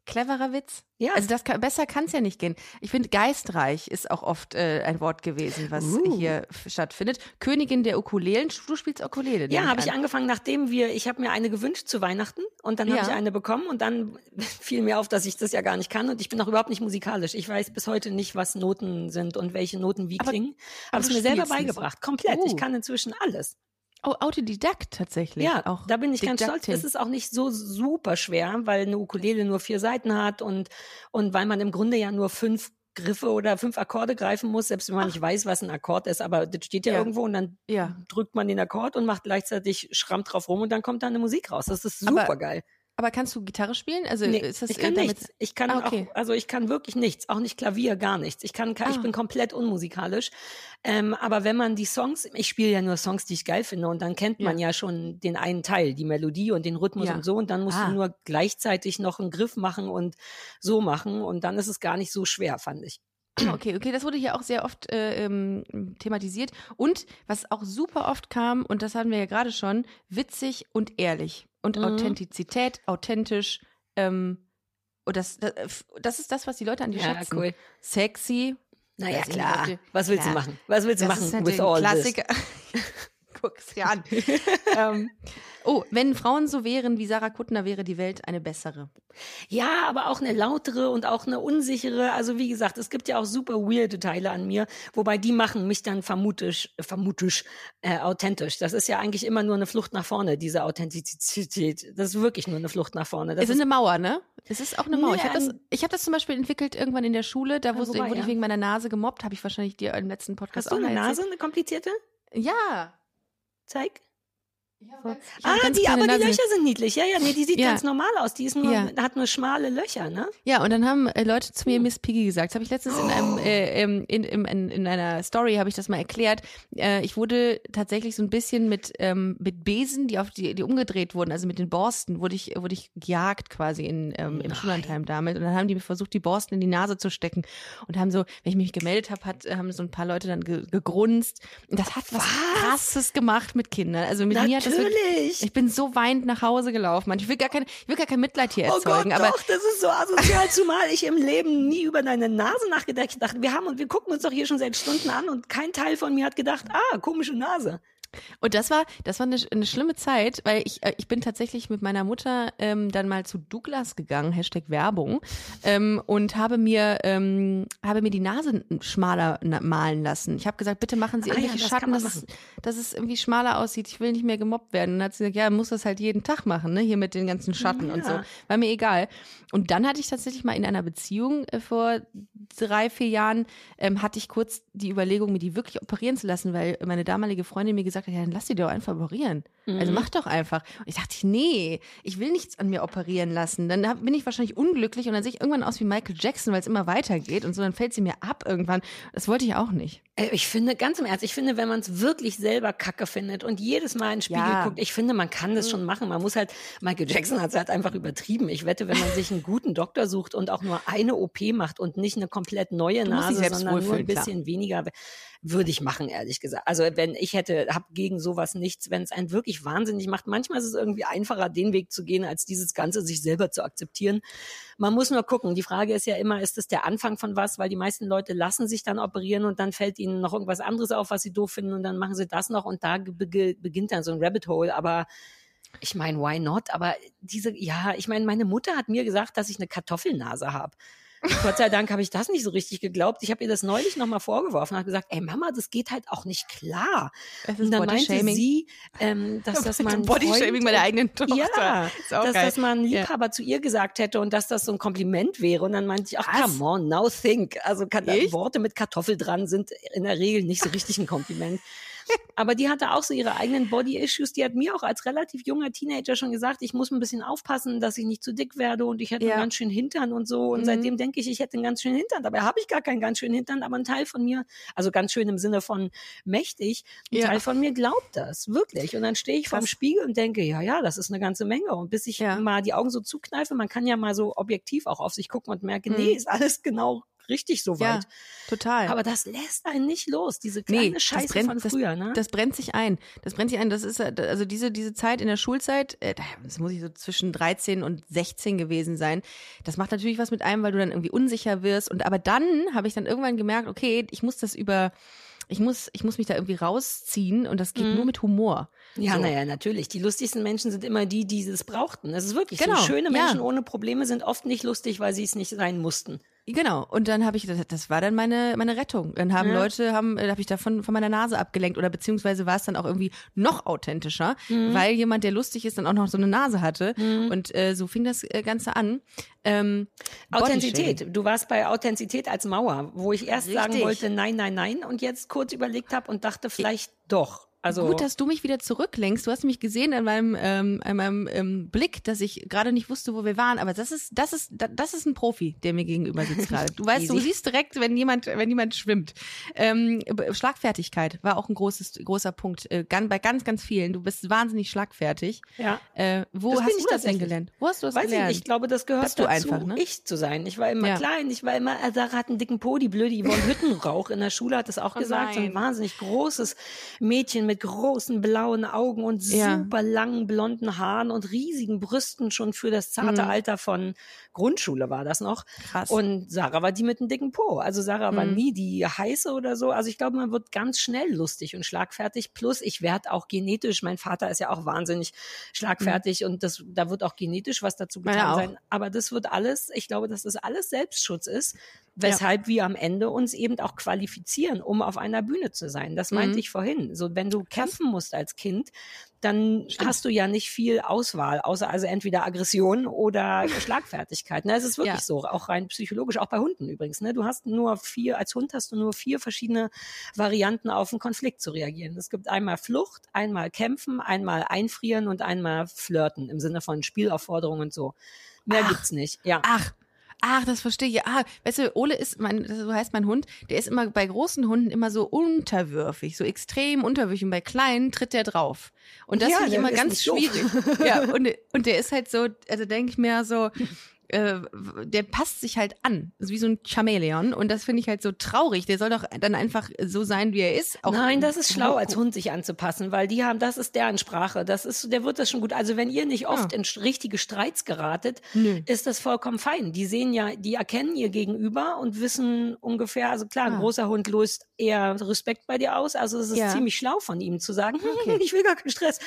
Cleverer Witz? Ja. Also das kann, besser kann es ja nicht gehen. Ich finde, geistreich ist auch oft äh, ein Wort gewesen, was uh. hier stattfindet. Königin der Ukulelen. Du spielst Ukulele. Ja, habe ich angefangen, nachdem wir, ich habe mir eine gewünscht zu Weihnachten und dann habe ja. ich eine bekommen und dann fiel mir auf, dass ich das ja gar nicht kann und ich bin auch überhaupt nicht musikalisch. Ich weiß bis heute nicht, was Noten sind und welche Noten wie aber, klingen. Habe es mir selber beigebracht. Komplett. Uh. Ich kann inzwischen alles. Oh, Autodidakt tatsächlich. Ja, auch. Da bin ich Didaktin. ganz stolz. Es ist auch nicht so super schwer, weil eine Ukulele nur vier Seiten hat und, und weil man im Grunde ja nur fünf Griffe oder fünf Akkorde greifen muss, selbst wenn man Ach. nicht weiß, was ein Akkord ist, aber das steht ja, ja. irgendwo und dann ja. drückt man den Akkord und macht gleichzeitig Schramm drauf rum und dann kommt da eine Musik raus. Das ist super aber, geil. Aber kannst du Gitarre spielen? Also nee, ist das ich kann damit... nichts. Ich kann ah, okay. auch, also ich kann wirklich nichts, auch nicht Klavier, gar nichts. Ich kann, ah. ich bin komplett unmusikalisch. Ähm, aber wenn man die Songs, ich spiele ja nur Songs, die ich geil finde, und dann kennt man ja, ja schon den einen Teil, die Melodie und den Rhythmus ja. und so, und dann musst ah. du nur gleichzeitig noch einen Griff machen und so machen, und dann ist es gar nicht so schwer, fand ich. Okay, okay, das wurde hier auch sehr oft äh, ähm, thematisiert. Und was auch super oft kam, und das hatten wir ja gerade schon, witzig und ehrlich und mhm. Authentizität, authentisch. Ähm, und das, das, das ist das, was die Leute an dir ja, schätzen. Cool. Sexy. Naja, klar. Was willst klar. du machen? Was willst du das machen ist with all Klassiker. Guck's dir an. ähm, oh, wenn Frauen so wären wie Sarah Kuttner, wäre die Welt eine bessere. Ja, aber auch eine lautere und auch eine unsichere. Also wie gesagt, es gibt ja auch super weirde Teile an mir, wobei die machen mich dann vermutisch, vermutisch äh, authentisch. Das ist ja eigentlich immer nur eine Flucht nach vorne, diese Authentizität. Das ist wirklich nur eine Flucht nach vorne. Das es ist ist eine Mauer, ne? Es ist auch eine Mauer. Nee, ich habe das, ich hab das zum Beispiel entwickelt irgendwann in der Schule. Da wusste, wobei, wurde ich ja. wegen meiner Nase gemobbt. Habe ich wahrscheinlich dir im letzten Podcast Hast du auch eine mal Nase, erzählt. eine komplizierte? Ja. take. Ah, ganz die, aber die Nase. Löcher sind niedlich. Ja, ja, nee, die sieht Ja. ganz normal aus. Die ist nur, Ja. hat nur schmale Löcher, ne? Ja, und dann haben äh, Leute zu mir Miss Piggy gesagt. Das habe ich letztens in einem äh, ähm, in, in, in, in einer Story habe ich das mal erklärt. Äh, ich wurde tatsächlich so ein bisschen mit ähm, mit Besen, die auf die die umgedreht wurden, also mit den Borsten, wurde ich wurde ich gejagt quasi in ähm, im. Schullandheim damit. Und dann haben die mir versucht, die Borsten in die Nase zu stecken und haben so, wenn ich mich gemeldet habe, hat haben so ein paar Leute dann ge gegrunzt. Und das hat was, Was? Krasses gemacht mit Kindern. Also mit mir hat das wirklich, ich bin so weinend nach Hause gelaufen. Mann. Ich will gar kein, ich will gar kein Mitleid hier Oh erzeugen, Gott, aber doch, das ist so asozial, zumal ich im Leben nie über deine Nase nachgedacht dachte, wir haben und wir gucken uns doch hier schon seit Stunden an und kein Teil von mir hat gedacht, ah, komische Nase. Und das war, das war eine, eine schlimme Zeit, weil ich, äh, ich bin tatsächlich mit meiner Mutter ähm, dann mal zu Douglas gegangen, Hashtag Werbung, ähm, und habe mir, ähm, habe mir die Nase schmaler malen lassen. Ich habe gesagt, bitte machen Sie Ah ja, irgendwelche das kann Schatten, man dass es, dass es irgendwie schmaler aussieht. Ich will nicht mehr gemobbt werden. Und dann hat sie gesagt, ja, muss das halt jeden Tag machen, ne, hier mit den ganzen Schatten und so. Ja. War mir egal. Und dann hatte ich tatsächlich mal in einer Beziehung äh, vor drei, vier Jahren, ähm, hatte ich kurz die Überlegung, mir die wirklich operieren zu lassen, weil meine damalige Freundin mir gesagt hat, ja, dann lass die doch einfach operieren. Also mach doch einfach. Und ich dachte, nee, ich will nichts an mir operieren lassen. Dann hab, bin ich wahrscheinlich unglücklich und dann sehe ich irgendwann aus wie Michael Jackson, weil es immer weitergeht und so, dann fällt sie mir ab irgendwann. Das wollte ich auch nicht. Äh, Ich finde, ganz im Ernst, ich finde, wenn man es wirklich selber kacke findet und jedes Mal in den Spiegel Ja. guckt, ich finde, man kann das schon machen. Man muss halt, Michael Jackson hat es halt einfach übertrieben. Ich wette, wenn man sich einen guten Doktor sucht und auch nur eine OP macht und nicht eine komplett neue Du Nase, sondern nur ein wohlfühlen, klar. bisschen weniger, würde ich machen, ehrlich gesagt. Also wenn ich hätte, hab gegen sowas nichts, wenn es einen wirklich wahnsinnig macht. Manchmal ist es irgendwie einfacher, den Weg zu gehen, als dieses Ganze sich selber zu akzeptieren. Man muss nur gucken. Die Frage ist ja immer, ist das der Anfang von was? Weil die meisten Leute lassen sich dann operieren und dann fällt ihnen noch irgendwas anderes auf, was sie doof finden und dann machen sie das noch und da be beginnt dann so ein Rabbit Hole. Aber ich meine, why not? Aber diese, ja, ich meine, meine Mutter hat mir gesagt, dass ich eine Kartoffelnase habe. Gott sei Dank habe ich das nicht so richtig geglaubt. Ich habe ihr das neulich nochmal vorgeworfen und habe gesagt, ey Mama, das geht halt auch nicht klar. Und dann meinte sie, ähm, dass das mal ein Bodyshaming meiner eigenen Tochter. ja, dass geil. das mal ein Ja. Liebhaber zu ihr gesagt hätte und dass das so ein Kompliment wäre. Und dann meinte ich, ach, Was? come on, now think. Also kann? Worte mit Kartoffel dran sind in der Regel nicht so richtig ein Kompliment. Aber die hatte auch so ihre eigenen Body-Issues. Die hat mir auch als relativ junger Teenager schon gesagt, ich muss ein bisschen aufpassen, dass ich nicht zu dick werde und ich hätte Ja. einen ganz schön Hintern und so. Und Mhm. seitdem denke ich, ich hätte einen ganz schönen Hintern. Dabei habe ich gar keinen ganz schönen Hintern, aber ein Teil von mir, also ganz schön im Sinne von mächtig, ein Ja. Teil von mir glaubt das, wirklich. Und dann stehe ich vorm Krass. Spiegel und denke, ja, ja, das ist eine ganze Menge. Und bis ich Ja. mal die Augen so zukneife, man kann ja mal so objektiv auch auf sich gucken und merke, Mhm. nee, ist alles genau richtig so Ja, weit. total. Aber das lässt einen nicht los, diese kleine das Scheiße brennt- von das- früher, ne? Das brennt sich ein. Das brennt sich ein. Das ist also diese diese Zeit in der Schulzeit. Äh, das muss ich so zwischen 13 und 16 gewesen sein. Das macht natürlich was mit einem, weil du dann irgendwie unsicher wirst. Und aber dann habe ich dann irgendwann gemerkt, okay, ich muss das über ich muss, ich muss mich da irgendwie rausziehen und das geht Mhm. nur mit Humor. Ja, So. naja, natürlich. Die lustigsten Menschen sind immer die, die es brauchten. Es ist wirklich Genau, so. Schöne ja. Menschen ohne Probleme sind oft nicht lustig, weil sie es nicht sein mussten. Genau. Und dann habe ich, das, das war dann meine, meine Rettung. Dann haben Ja. Leute, haben, äh, habe ich davon von meiner Nase abgelenkt oder beziehungsweise war es dann auch irgendwie noch authentischer, Mhm. weil jemand, der lustig ist, dann auch noch so eine Nase hatte. Und äh, so fing das äh, Ganze an. Ähm. Authentizität. Du warst bei Authentizität als Mauer, wo ich erst sagen Richtig. wollte, nein, nein, nein, und jetzt kurz überlegt habe und dachte, vielleicht doch. Also Gut, dass du mich wieder zurücklenkst. Du hast mich gesehen an meinem, ähm, an meinem ähm, Blick, dass ich gerade nicht wusste, wo wir waren. Aber das ist, das ist, da- das ist ein Profi, der mir gegenüber sitzt gerade. Du weißt, du siehst direkt, wenn jemand, wenn jemand schwimmt. Ähm, Schlagfertigkeit war auch ein großes, großer Punkt. Äh, bei ganz, ganz vielen. Du bist wahnsinnig schlagfertig. ja. Äh, wo Das hast du das denn gelernt? Wo hast du das Weiß gelernt? ich nicht, ich glaube, das gehört du dazu, einfach, ne? ich zu sein. Ich war immer Ja. klein, ich war immer, äh, Sarah hat einen dicken Po, die blöde Yvonne Hüttenrauch in der Schule hat das auch Oh gesagt, so ein nein. wahnsinnig großes Mädchen mit großen blauen Augen und Ja. super langen blonden Haaren und riesigen Brüsten schon für das zarte Mhm. Alter von Grundschule war das noch. Krass. Und Sarah war die mit einem dicken Po. Also Sarah war Mhm. nie die heiße oder so. Also ich glaube, man wird ganz schnell lustig und schlagfertig. Plus ich werde auch genetisch, mein Vater ist ja auch wahnsinnig schlagfertig und das, da wird auch genetisch was dazu getan auch. sein. Aber das wird alles, ich glaube, dass das alles Selbstschutz ist, weshalb wir am Ende uns eben auch qualifizieren, um auf einer Bühne zu sein. Das meinte Mhm. ich vorhin. So, wenn du kämpfen musst als Kind, dann hast du ja nicht viel Auswahl, außer also entweder Aggression oder Schlagfertigkeit. Ne, es ist wirklich Ja. so, auch rein psychologisch, auch bei Hunden übrigens. Ne? Du hast nur vier, als Hund hast du nur vier verschiedene Varianten auf einen Konflikt zu reagieren. Es gibt einmal Flucht, einmal Kämpfen, einmal Einfrieren und einmal Flirten im Sinne von Spielaufforderungen und so. Mehr Ach. gibt's nicht. Ja. Ach, ach, das verstehe ich. Ah, weißt du, Ole ist, mein, so heißt mein Hund, der ist immer bei großen Hunden immer so unterwürfig, so extrem unterwürfig und bei kleinen tritt der drauf. Und das Ja, finde ich immer ganz schwierig. ja, und, und der ist halt so, also denke ich mir so, äh, der passt sich halt an. Ist wie so ein Chamäleon. Und das finde ich halt so traurig. Der soll doch dann einfach so sein, wie er ist. Auch Nein, das ist schlau, als Hund sich anzupassen, weil die haben, das ist deren Sprache. Das ist, der wird das schon gut. Also wenn ihr nicht oft in sch- richtige Streits geratet, Nö. ist das vollkommen fein. Die sehen ja, die erkennen ihr Gegenüber und wissen ungefähr, also klar, ein Ah. großer Hund löst eher Respekt bei dir aus. Also es ist Ja. ziemlich schlau von ihm zu sagen, Okay. ich will gar keinen Stress.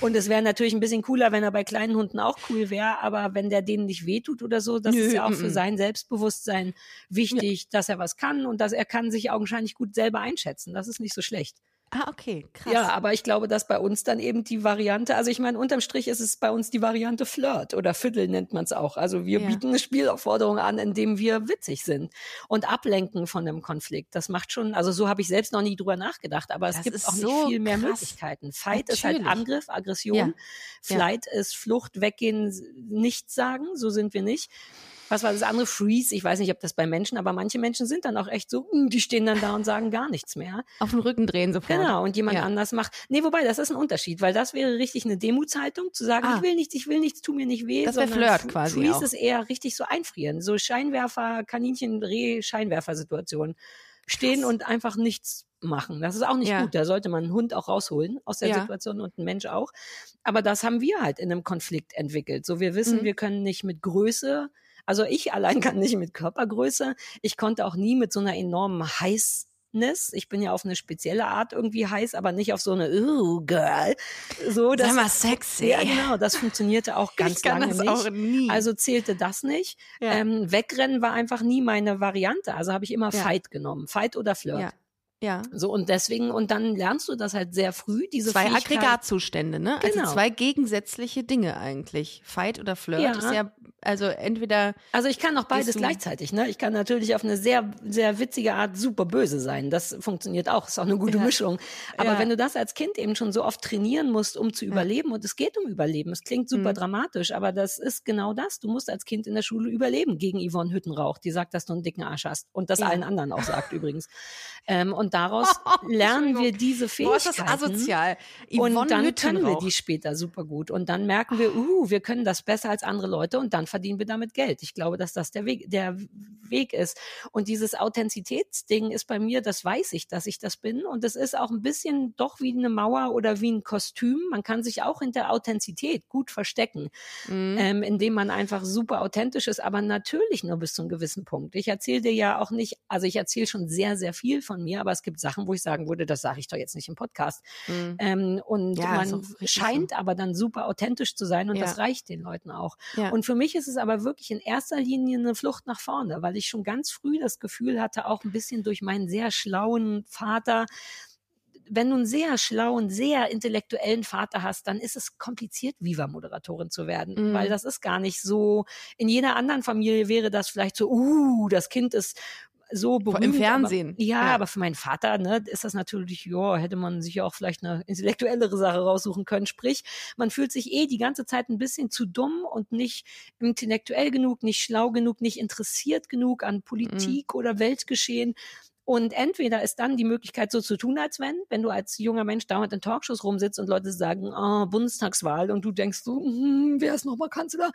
Und es wäre natürlich ein bisschen cooler, wenn er bei kleinen Hunden auch cool wäre, aber wenn der denen nicht wehtut oder so, das Nö, ist ja auch für sein Selbstbewusstsein wichtig, dass er was kann und dass er kann sich augenscheinlich gut selber einschätzen. Das ist nicht so schlecht. Ah, okay, krass. Ja, aber ich glaube, dass bei uns dann eben die Variante, also ich meine, unterm Strich ist es bei uns die Variante Flirt oder Viertel nennt man es auch. Also wir Ja. bieten eine Spielaufforderung an, indem wir witzig sind und ablenken von einem Konflikt. Das macht schon, also so habe ich selbst noch nie drüber nachgedacht, aber es Das gibt ist auch nicht so viel mehr krass. Möglichkeiten. Fight ist halt Natürlich. Angriff, Aggression. Ja. Flight ist Flucht, weggehen, nichts sagen, so sind wir nicht. Was war das andere? Freeze. Ich weiß nicht, ob das bei Menschen, aber manche Menschen sind dann auch echt so, mm, die stehen dann da und sagen gar nichts mehr. Auf den Rücken drehen sofort. Genau, und jemand Ja. anders macht. Nee, wobei, das ist ein Unterschied, weil das wäre richtig eine Demutshaltung, zu sagen, Ah. ich will nichts, ich will nichts, tu mir nicht weh. Das wär sondern Flirt quasi Freeze auch. ist eher richtig so einfrieren. So Scheinwerfer, Kaninchen, Reh, Scheinwerfer-Situation. Stehen Krass. und einfach nichts machen. Das ist auch nicht Ja. gut. Da sollte man einen Hund auch rausholen aus der Ja. Situation und einen Mensch auch. Aber das haben wir halt in einem Konflikt entwickelt. So, wir wissen, Mhm. wir können nicht mit Größe, also ich allein kann nicht mit Körpergröße. Ich konnte auch nie mit so einer enormen Heißness. Ich bin ja auf eine spezielle Art irgendwie heiß, aber nicht auf so eine, uh, Girl. So, das, Sei mal sexy. ja, genau, das funktionierte auch ganz ich kann lange das nicht. auch nie. Also zählte das nicht. Ja. Ähm, Wegrennen war einfach nie meine Variante. Also habe ich immer Ja. Fight genommen. Fight oder Flirt. ja. Ja. So, und deswegen, und dann lernst du das halt sehr früh, diese Zwei. Aggregatzustände, ne? Genau. Also zwei gegensätzliche Dinge eigentlich. Fight oder Flirt Ja. ist ja, also entweder, Also ich kann auch beides gleichzeitig, ne? Ich kann natürlich auf eine sehr, sehr witzige Art super böse sein. Das funktioniert auch. Ist auch eine gute Ja. Mischung. Aber Ja. wenn du das als Kind eben schon so oft trainieren musst, um zu überleben, und es geht um Überleben. Es klingt super Mhm. dramatisch, aber das ist genau das. Du musst als Kind in der Schule überleben gegen Yvonne Hüttenrauch, die sagt, dass du einen dicken Arsch hast. Und das Ja. allen anderen auch sagt übrigens. Ähm, und daraus lernen wir diese boah, ist Fähigkeiten. das asozial. Und Yvonne dann können wir die später super gut. Und dann merken wir, uh, wir können das besser als andere Leute und dann verdienen wir damit Geld. Ich glaube, dass das der Weg, der Weg ist. Und dieses Authentizitätsding ist bei mir, das weiß ich, dass ich das bin. Und es ist auch ein bisschen doch wie eine Mauer oder wie ein Kostüm. Man kann sich auch hinter Authentizität gut verstecken, Mhm. ähm, indem man einfach super authentisch ist, aber natürlich nur bis zu einem gewissen Punkt. Ich erzähle dir ja auch nicht, also ich erzähle schon sehr, sehr viel von mir, aber es gibt Sachen, wo ich sagen würde, das sage ich doch jetzt nicht im Podcast. Mhm. Ähm, und Ja, man scheint aber dann super authentisch zu sein und Ja. das reicht den Leuten auch. Ja. Und für mich ist es aber wirklich in erster Linie eine Flucht nach vorne, weil ich schon ganz früh das Gefühl hatte, auch ein bisschen durch meinen sehr schlauen Vater, wenn du einen sehr schlauen, sehr intellektuellen Vater hast, dann ist es kompliziert, Viva-Moderatorin zu werden, Mhm. weil das ist gar nicht so. In jeder anderen Familie wäre das vielleicht so, uh, das Kind ist so berühmt. Im Fernsehen. Aber, ja, Ja. aber für meinen Vater ne, ist das natürlich, ja, hätte man sich ja auch vielleicht eine intellektuellere Sache raussuchen können. Sprich, man fühlt sich eh die ganze Zeit ein bisschen zu dumm und nicht intellektuell genug, nicht schlau genug, nicht interessiert genug an Politik oder Weltgeschehen. Und entweder ist dann die Möglichkeit, so zu tun, als wenn, wenn du als junger Mensch dauernd in Talkshows rumsitzt und Leute sagen, oh, Bundestagswahl und du denkst so, hm, wer ist nochmal Kanzler?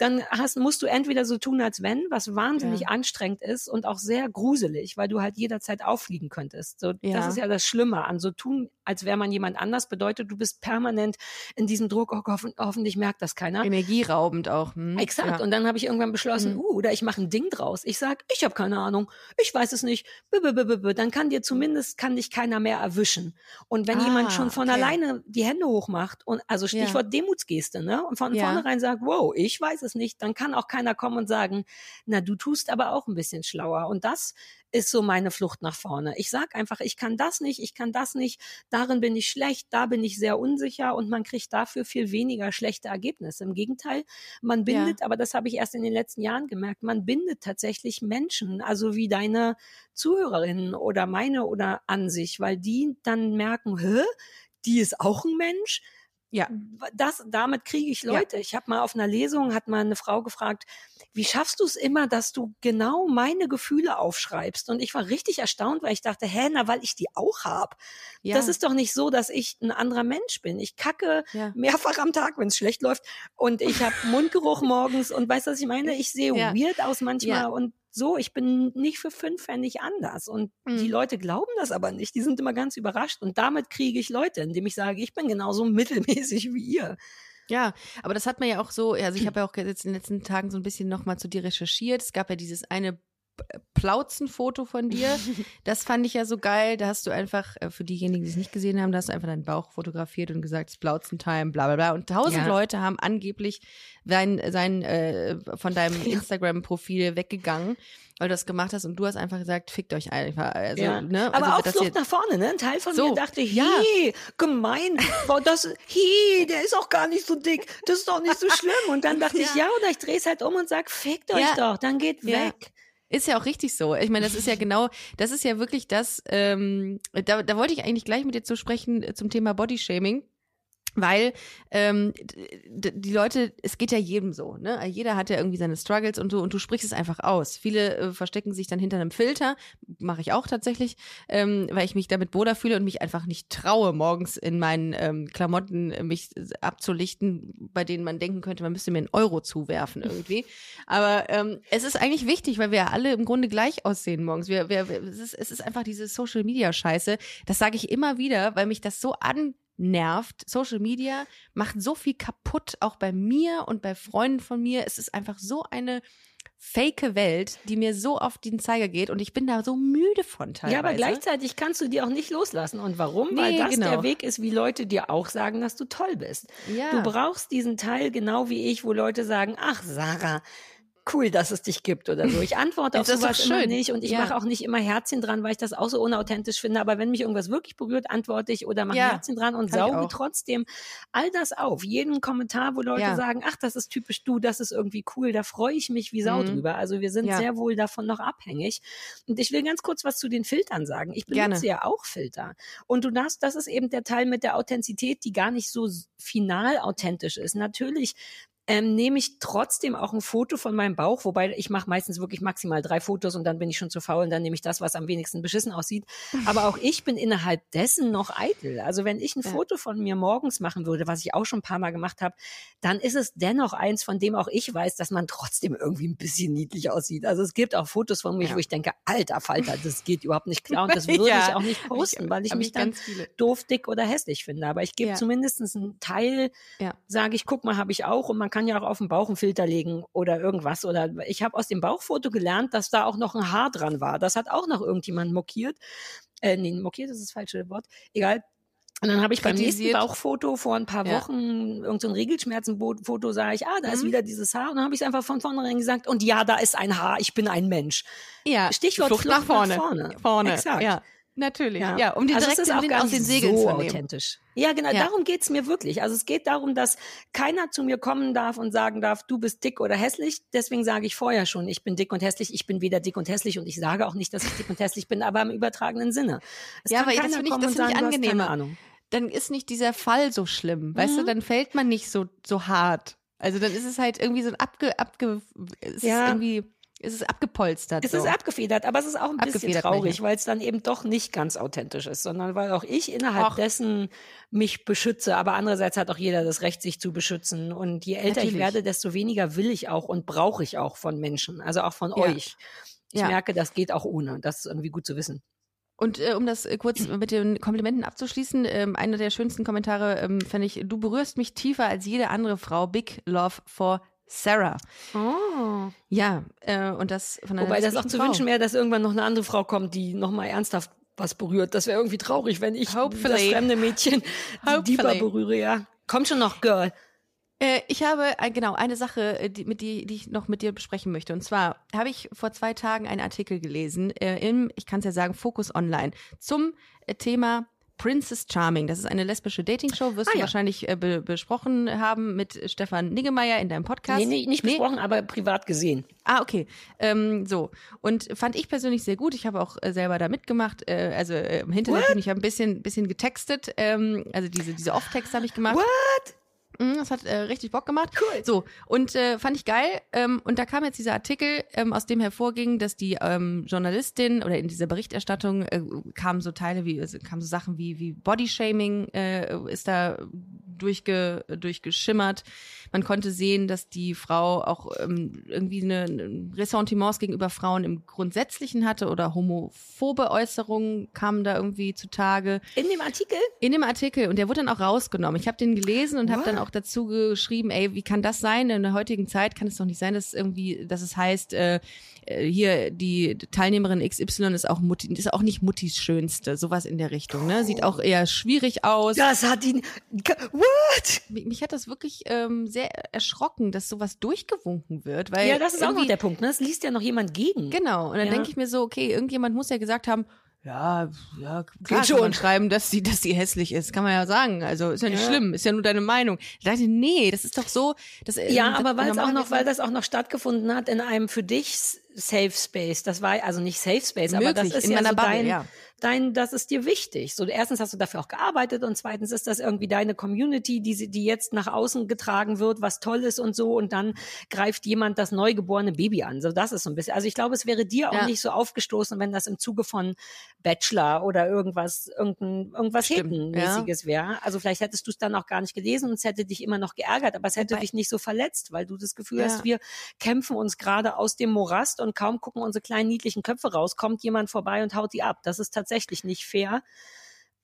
Dann hast, musst du entweder so tun, als wenn, was wahnsinnig Ja. anstrengend ist und auch sehr gruselig, weil du halt jederzeit auffliegen könntest. So, Ja. Das ist ja das Schlimme an so tun, als wäre man jemand anders, bedeutet, du bist permanent in diesem Druck, oh, hoffen, hoffentlich merkt das keiner. Energieraubend auch. Hm? Exakt. Ja. Und dann habe ich irgendwann beschlossen, Mhm. uh, oder ich mache ein Ding draus. Ich sag, ich habe keine Ahnung, ich weiß es nicht. B -b -b. Dann kann dir zumindest kann dich keiner mehr erwischen. Und wenn Ah, jemand schon von okay. alleine die Hände hochmacht und also. Stichwort Demutsgeste, ne? Und von vornherein sagt, wow, ich weiß es nicht, dann kann auch keiner kommen und sagen, na, du tust aber auch ein bisschen schlauer. Und das ist so meine Flucht nach vorne. Ich sag einfach, ich kann das nicht, ich kann das nicht, darin bin ich schlecht, da bin ich sehr unsicher und man kriegt dafür viel weniger schlechte Ergebnisse. Im Gegenteil, man Ja. bindet, aber das habe ich erst in den letzten Jahren gemerkt, man bindet tatsächlich Menschen, also wie deine Zuhörerinnen oder meine oder an sich, weil die dann merken, hä, die ist auch ein Mensch. Ja. Das, damit kriege ich Ja. Leute. Ich habe mal auf einer Lesung, hat mal eine Frau gefragt, wie schaffst du es immer, dass du genau meine Gefühle aufschreibst? Und ich war richtig erstaunt, weil ich dachte, hä, na, weil ich die auch hab. Ja. Das ist doch nicht so, dass ich ein anderer Mensch bin. Ich kacke Ja. mehrfach am Tag, wenn es schlecht läuft. Und ich habe Mundgeruch morgens und weißt du, was ich meine? Ich sehe Ja. weird aus manchmal Ja. und so, ich bin nicht für fünf Pfennig anders. Und die Mhm. Leute glauben das aber nicht. Die sind immer ganz überrascht. Und damit kriege ich Leute, indem ich sage, ich bin genauso mittelmäßig wie ihr. Ja, aber das hat man ja auch so, also ich habe ja auch jetzt in den letzten Tagen so ein bisschen nochmal zu dir recherchiert. Es gab ja dieses eine Plauzenfoto von dir. Das fand ich ja so geil. Da hast du einfach, äh, für diejenigen, die es nicht gesehen haben, da hast du einfach deinen Bauch fotografiert und gesagt, es ist Plauzen-Time, bla bla bla. Und tausend Ja. Leute haben angeblich sein, sein äh, von deinem Ja. Instagram-Profil weggegangen, weil du das gemacht hast und du hast einfach gesagt, fickt euch einfach. Also, ja. ne? Aber also, auch Flucht nach vorne, ne? Ein Teil von So, mir dachte, ja. hey, gemein, boah, das, hey, der ist auch gar nicht so dick, das ist doch nicht so schlimm. Und dann dachte ich, Ja. ja, oder ich drehe es halt um und sag, fickt euch Ja. doch, dann geht Ja. weg. Ist ja auch richtig so. Ich meine, das ist ja genau, das ist ja wirklich das, ähm, da, da wollte ich eigentlich gleich mit dir zu sprechen äh, zum Thema Bodyshaming. Weil ähm, die Leute, es geht ja jedem so, ne? Jeder hat ja irgendwie seine Struggles und so und du sprichst es einfach aus. Viele äh, verstecken sich dann hinter einem Filter, mache ich auch tatsächlich, ähm, weil ich mich damit wohler fühle und mich einfach nicht traue, morgens in meinen ähm, Klamotten äh, mich äh, abzulichten, bei denen man denken könnte, man müsste mir einen Euro zuwerfen irgendwie. Aber ähm, es ist eigentlich wichtig, weil wir alle im Grunde gleich aussehen morgens. Wir, wir, es, ist, es ist einfach diese Social Media Scheiße. Das sage ich immer wieder, weil mich das so annervt. Social Media macht so viel kaputt, auch bei mir und bei Freunden von mir. Es ist einfach so eine fake Welt, die mir so auf den Zeiger geht und ich bin da so müde von teilweise. Ja, aber gleichzeitig kannst du die auch nicht loslassen. Und warum? Weil Nee, das genau. der Weg ist, wie Leute dir auch sagen, dass du toll bist. ja. Du brauchst diesen Teil genau wie ich, wo Leute sagen, ach Sarah, cool, dass es dich gibt oder so. Ich antworte auf Das sowas immer nicht und ich Ja. mache auch nicht immer Herzchen dran, weil ich das auch so unauthentisch finde. Aber wenn mich irgendwas wirklich berührt, antworte ich oder mache Ja, Herzchen dran und kann sauge trotzdem all das auf. Jeden Kommentar, wo Leute Ja. sagen, ach, das ist typisch du, das ist irgendwie cool, da freue ich mich wie Sau Mhm. drüber. Also wir sind sehr wohl davon noch abhängig. Und ich will ganz kurz was zu den Filtern sagen. Ich benutze Gerne. ja auch Filter. Und du darfst, das ist eben der Teil mit der Authentizität, die gar nicht so final authentisch ist. Natürlich ähm, nehme ich trotzdem auch ein Foto von meinem Bauch, wobei ich mache meistens wirklich maximal drei Fotos und dann bin ich schon zu faul und dann nehme ich das, was am wenigsten beschissen aussieht. Aber auch ich bin innerhalb dessen noch eitel. Also wenn ich ein Ja. Foto von mir morgens machen würde, was ich auch schon ein paar Mal gemacht habe, dann ist es dennoch eins, von dem auch ich weiß, dass man trotzdem irgendwie ein bisschen niedlich aussieht. Also es gibt auch Fotos von mir, Ja. wo ich denke, alter Falter, das geht überhaupt nicht klar und das würde Ja. ich auch nicht posten, weil ich mich dann ganz viele. doof, dick oder hässlich finde. Aber ich gebe Ja. zumindest einen Teil, Ja. sage ich, guck mal, habe ich auch. Und man kann ja auch auf den Bauch einen Filter legen oder irgendwas. Oder ich habe aus dem Bauchfoto gelernt, dass da auch noch ein Haar dran war. Das hat auch noch irgendjemand mokiert. Äh, nee, mokiert ist das falsche Wort. Egal. Und dann habe ich beim nächsten. Bauchfoto vor ein paar Ja. Wochen, irgendein so Regelschmerzenfoto, sah ich, ah, da ist Mhm. wieder dieses Haar. Und dann habe ich einfach von vornherein gesagt, und ja, da ist ein Haar, ich bin ein Mensch. Ja, Stichwort Flucht, Flucht nach vorne. nach vorne. Vorne, Exakt. ja. Natürlich, ja. Ja. um die also direkt es ist den auch gar aus den Segeln so zu nehmen. authentisch. Ja, genau, Ja. darum geht's mir wirklich. Also es geht darum, dass keiner zu mir kommen darf und sagen darf, du bist dick oder hässlich. Deswegen sage ich vorher schon, ich bin dick und hässlich. Ich bin weder dick und hässlich und ich sage auch nicht, dass ich dick und hässlich bin, aber im übertragenen Sinne. Es Ja, aber das finde ich- das und finde ich Ahnung. Dann ist nicht dieser Fall so schlimm, weißt du, Mhm. dann fällt man nicht so, so hart. Also dann ist es halt irgendwie so ein abge, abge, es Ja. ist irgendwie, es ist abgepolstert. Es so. ist abgefedert, aber es ist auch ein bisschen traurig, weil es dann eben doch nicht ganz authentisch ist, sondern weil auch ich innerhalb Ach. dessen mich beschütze. Aber andererseits hat auch jeder das Recht, sich zu beschützen. Und je älter Natürlich. ich werde, desto weniger will ich auch und brauche ich auch von Menschen, also auch von Ja. euch. Ich Ja. merke, das geht auch ohne. Das ist irgendwie gut zu wissen. Und äh, um das äh, kurz mit den Komplimenten abzuschließen, ähm, einer der schönsten Kommentare ähm, fand ich, du berührst mich tiefer als jede andere Frau. Big Love for Sarah. Oh. Ja, äh, und das von einer Wobei das auch zu Frau. wünschen wäre, dass irgendwann noch eine andere Frau kommt, die nochmal ernsthaft was berührt. Das wäre irgendwie traurig, wenn ich das Hopefully. fremde Mädchen Hopefully. berühre. Ja, komm schon noch, Girl. Äh, ich habe äh, genau eine Sache, äh, die, mit die, die ich noch mit dir besprechen möchte. Und zwar habe ich vor zwei Tagen einen Artikel gelesen äh, im, ich kann es ja sagen, Focus Online zum Thema Princess Charming. Das ist eine lesbische Dating-Show, wirst Ah, du ja. wahrscheinlich äh, be besprochen haben mit Stefan Niggemeier in deinem Podcast. Nee, nee, nicht besprochen, aber privat gesehen. Ah, okay. Ähm, so. Und fand ich persönlich sehr gut. Ich habe auch äh, selber da mitgemacht. Äh, also äh, im Hintergrund, ich habe ein bisschen, bisschen getextet. Ähm, also diese, diese Off-Text habe ich gemacht. What? Mhm, Das hat äh, richtig Bock gemacht. Cool. So, und äh, fand ich geil. Ähm, und da kam jetzt dieser Artikel, ähm, aus dem hervorging, dass die ähm, Journalistin oder in dieser Berichterstattung äh, kamen so Teile wie, also kamen so Sachen wie, wie Bodyshaming äh, ist da durchge, durchgeschimmert. Man konnte sehen, dass die Frau auch ähm, irgendwie eine, eine Ressentiments gegenüber Frauen im Grundsätzlichen hatte oder homophobe Äußerungen kamen da irgendwie zutage In dem Artikel? in dem Artikel und der wurde dann auch rausgenommen. Ich habe den gelesen und habe dann auch dazu geschrieben, ey, wie kann das sein? In der heutigen Zeit kann es doch nicht sein, dass irgendwie, dass es heißt, äh, äh, hier die Teilnehmerin XY ist auch Mutti, ist auch nicht Muttis schönste, sowas in der Richtung. Ne, sieht auch eher schwierig aus. Das hat ihn. What? Mich, mich hat das wirklich ähm, sehr erschrocken, dass sowas durchgewunken wird, weil Ja, das ist auch noch der Punkt. Ne? Es liest ja noch jemand gegen. Genau. Und dann Ja. denke ich mir so, okay, irgendjemand muss ja gesagt haben, ja, ja, klar schon. kann man schreiben, dass sie, dass sie hässlich ist. Kann man ja sagen. Also ist ja nicht Ja. schlimm, ist ja nur deine Meinung. Ich dachte, nee, das ist doch so. Das, äh, Ja, aber weil es auch noch, weil das auch noch stattgefunden hat in einem für dich Safe Space. Das war also nicht Safe Space, aber das Möglich, ist in ja meiner so Bubble, dein, ja. dein, das ist dir wichtig. So erstens hast du dafür auch gearbeitet und zweitens ist das irgendwie deine Community, die die jetzt nach außen getragen wird, was toll ist und so und dann greift jemand das neugeborene Baby an. So das ist so ein bisschen. Also ich glaube, es wäre dir auch Ja. nicht so aufgestoßen, wenn das im Zuge von Bachelor oder irgendwas irgendein irgendwas Stimmt, Hetenmäßiges wäre. Also vielleicht hättest du es dann auch gar nicht gelesen und es hätte dich immer noch geärgert, aber es hätte Wobei- dich nicht so verletzt, weil du das Gefühl Ja. hast, wir kämpfen uns gerade aus dem Morast und kaum gucken unsere kleinen niedlichen Köpfe raus, kommt jemand vorbei und haut die ab. Das ist tatsächlich nicht fair.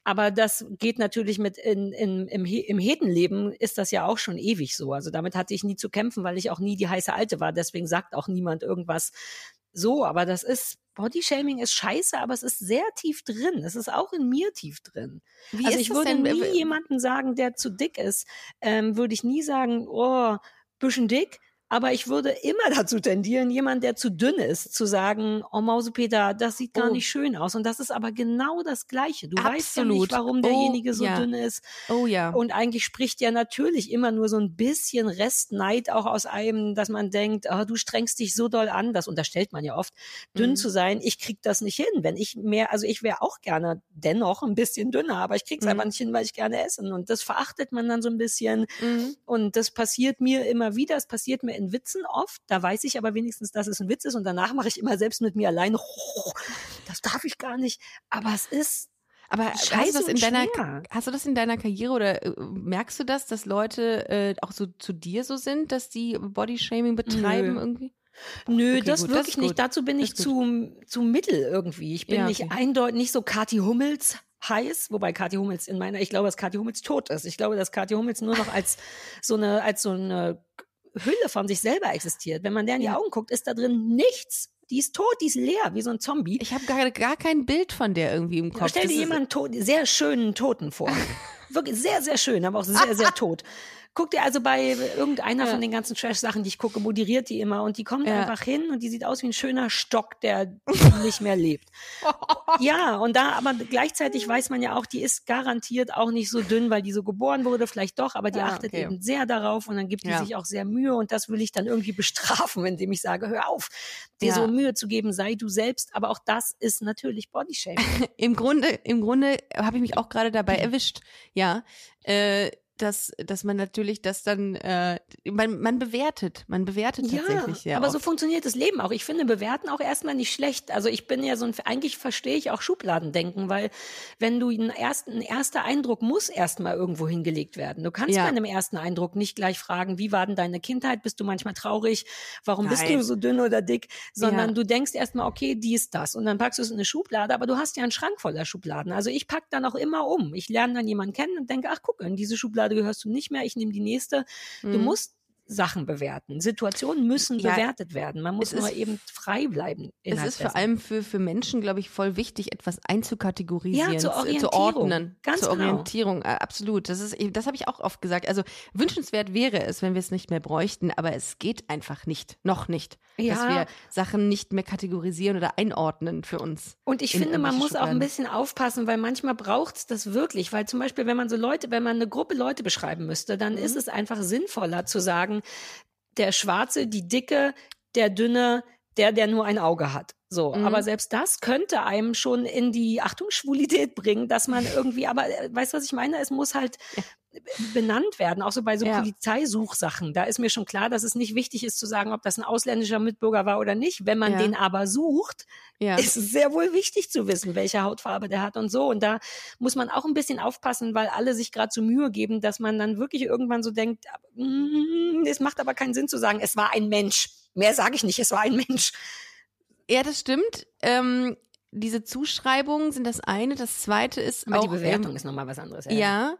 Aber das geht natürlich mit in, in, im, im Hetenleben ist das ja auch schon ewig so. Also damit hatte ich nie zu kämpfen, weil ich auch nie die heiße Alte war. Deswegen sagt auch niemand irgendwas so. Aber das ist, Bodyshaming ist scheiße, aber es ist sehr tief drin. Es ist auch in mir tief drin. Wie also ich würde denn, nie jemanden sagen, der zu dick ist, ähm, würde ich nie sagen, oh, bisschen dick. Aber ich würde immer dazu tendieren, jemand, der zu dünn ist, zu sagen, oh Mausepeter, das sieht gar Oh. nicht schön aus. Und das ist aber genau das Gleiche. Du weißt ja Absolut. nicht, warum Oh, derjenige so ja. dünn ist. Oh ja. Und eigentlich spricht ja natürlich immer nur so ein bisschen Restneid auch aus einem, dass man denkt, ah, du strengst dich so doll an, das unterstellt man ja oft, dünn Mhm. zu sein. Ich krieg das nicht hin. Wenn ich mehr, also ich wäre auch gerne dennoch ein bisschen dünner, aber ich krieg's Mhm. einfach nicht hin, weil ich gerne essen. Und das verachtet man dann so ein bisschen. Mhm. Und das passiert mir immer wieder. Es passiert mir in Witzen oft. Da weiß ich aber wenigstens, dass es ein Witz ist. Und danach mache ich immer selbst mit mir allein, oh, das darf ich gar nicht. Aber es ist Aber hast du scheiße das in deiner schwer. hast du das in deiner Karriere oder äh, merkst du das, dass Leute äh, auch so zu dir so sind, dass die Bodyshaming betreiben Nö. irgendwie? Nö, Okay, das gut, das wirklich ist nicht. gut. Dazu bin Das ich zu, zu mittel irgendwie. Ich bin Ja, nicht okay. eindeutig nicht so Kathi Hummels heiß, wobei Kathi Hummels in meiner, ich glaube, dass Kathi Hummels tot ist. Ich glaube, dass Kathi Hummels nur noch als so eine, als so eine Hülle von sich selber existiert. Wenn man der in die Ja. Augen guckt, ist da drin nichts. Die ist tot, die ist leer, wie so ein Zombie. Ich habe gar, gar kein Bild von der irgendwie im Kopf. Stell Das dir jemanden tot, sehr schönen Toten vor. Wirklich sehr, sehr schön, aber auch sehr, sehr tot. Guck dir also bei irgendeiner Ja. von den ganzen Trash-Sachen, die ich gucke, moderiert die immer und die kommt Ja. einfach hin und die sieht aus wie ein schöner Stock, der nicht mehr lebt. Ja, und da, aber gleichzeitig weiß man ja auch, die ist garantiert auch nicht so dünn, weil die so geboren wurde, vielleicht doch, aber die Ja, achtet okay. eben sehr darauf und dann gibt die sich auch sehr Mühe und das will ich dann irgendwie bestrafen, indem ich sage, hör auf, dir so Mühe zu geben, sei du selbst, aber auch das ist natürlich Bodyshaming. Im Grunde, im Grunde habe ich mich auch gerade Mhm. dabei erwischt. Ja, äh, dass, dass man natürlich das dann, äh, man, man bewertet, man bewertet tatsächlich ja, aber oft. so funktioniert das Leben auch. Ich finde bewerten auch erstmal nicht schlecht. Also ich bin ja so ein, eigentlich verstehe ich auch Schubladendenken, weil wenn du einen ersten, ein erster Eindruck muss erstmal irgendwo hingelegt werden. Du kannst Ja. bei einem ersten Eindruck nicht gleich fragen, wie war denn deine Kindheit? Bist du manchmal traurig? Warum bist Nein. du so dünn oder dick? Sondern Ja. du denkst erstmal, okay, dies, das. Und dann packst du es in eine Schublade, aber du hast ja einen Schrank voller Schubladen. Also ich pack dann auch immer um. Ich lerne dann jemanden kennen und denke, ach guck, in diese Schublade gehörst du nicht mehr, ich nehme die nächste. Du Mhm. musst Sachen bewerten. Situationen müssen Ja, bewertet werden. Man muss ist- eben frei bleiben. Es ist vor allem für, für Menschen, glaube ich, voll wichtig, etwas einzukategorisieren, Ja, zur zu- zu Orientierung. ordnen, Ganz zur genau. Orientierung. Äh, Absolut. Das ist, das habe ich auch oft gesagt. Also wünschenswert wäre es, wenn wir es nicht mehr bräuchten, aber es geht einfach nicht, noch nicht, dass Ja. wir Sachen nicht mehr kategorisieren oder einordnen für uns. Und ich in finde, man muss auch ein bisschen aufpassen, weil manchmal braucht es das wirklich. Weil zum Beispiel, wenn man so Leute, wenn man eine Gruppe Leute beschreiben müsste, dann Mhm. ist es einfach sinnvoller zu sagen, der Schwarze, die Dicke, der Dünne, der, der nur ein Auge hat. So, Mhm. aber selbst das könnte einem schon in die Achtung Schwulität bringen, dass man irgendwie, aber äh, weißt du, was ich meine? Es muss halt benannt werden, auch so bei so Ja. Polizeisuchsachen. Da ist mir schon klar, dass es nicht wichtig ist zu sagen, ob das ein ausländischer Mitbürger war oder nicht. Wenn man Ja. den aber sucht, Ja. ist es sehr wohl wichtig zu wissen, welche Hautfarbe der hat und so. Und da muss man auch ein bisschen aufpassen, weil alle sich gerade so Mühe geben, dass man dann wirklich irgendwann so denkt, "Mm, es macht aber keinen Sinn zu sagen, es war ein Mensch. Mehr sage ich nicht, es war ein Mensch. Ja, das stimmt. Ähm, diese Zuschreibungen sind das eine. Das zweite ist Aber auch die Bewertung ähm, ist nochmal was anderes. Ja,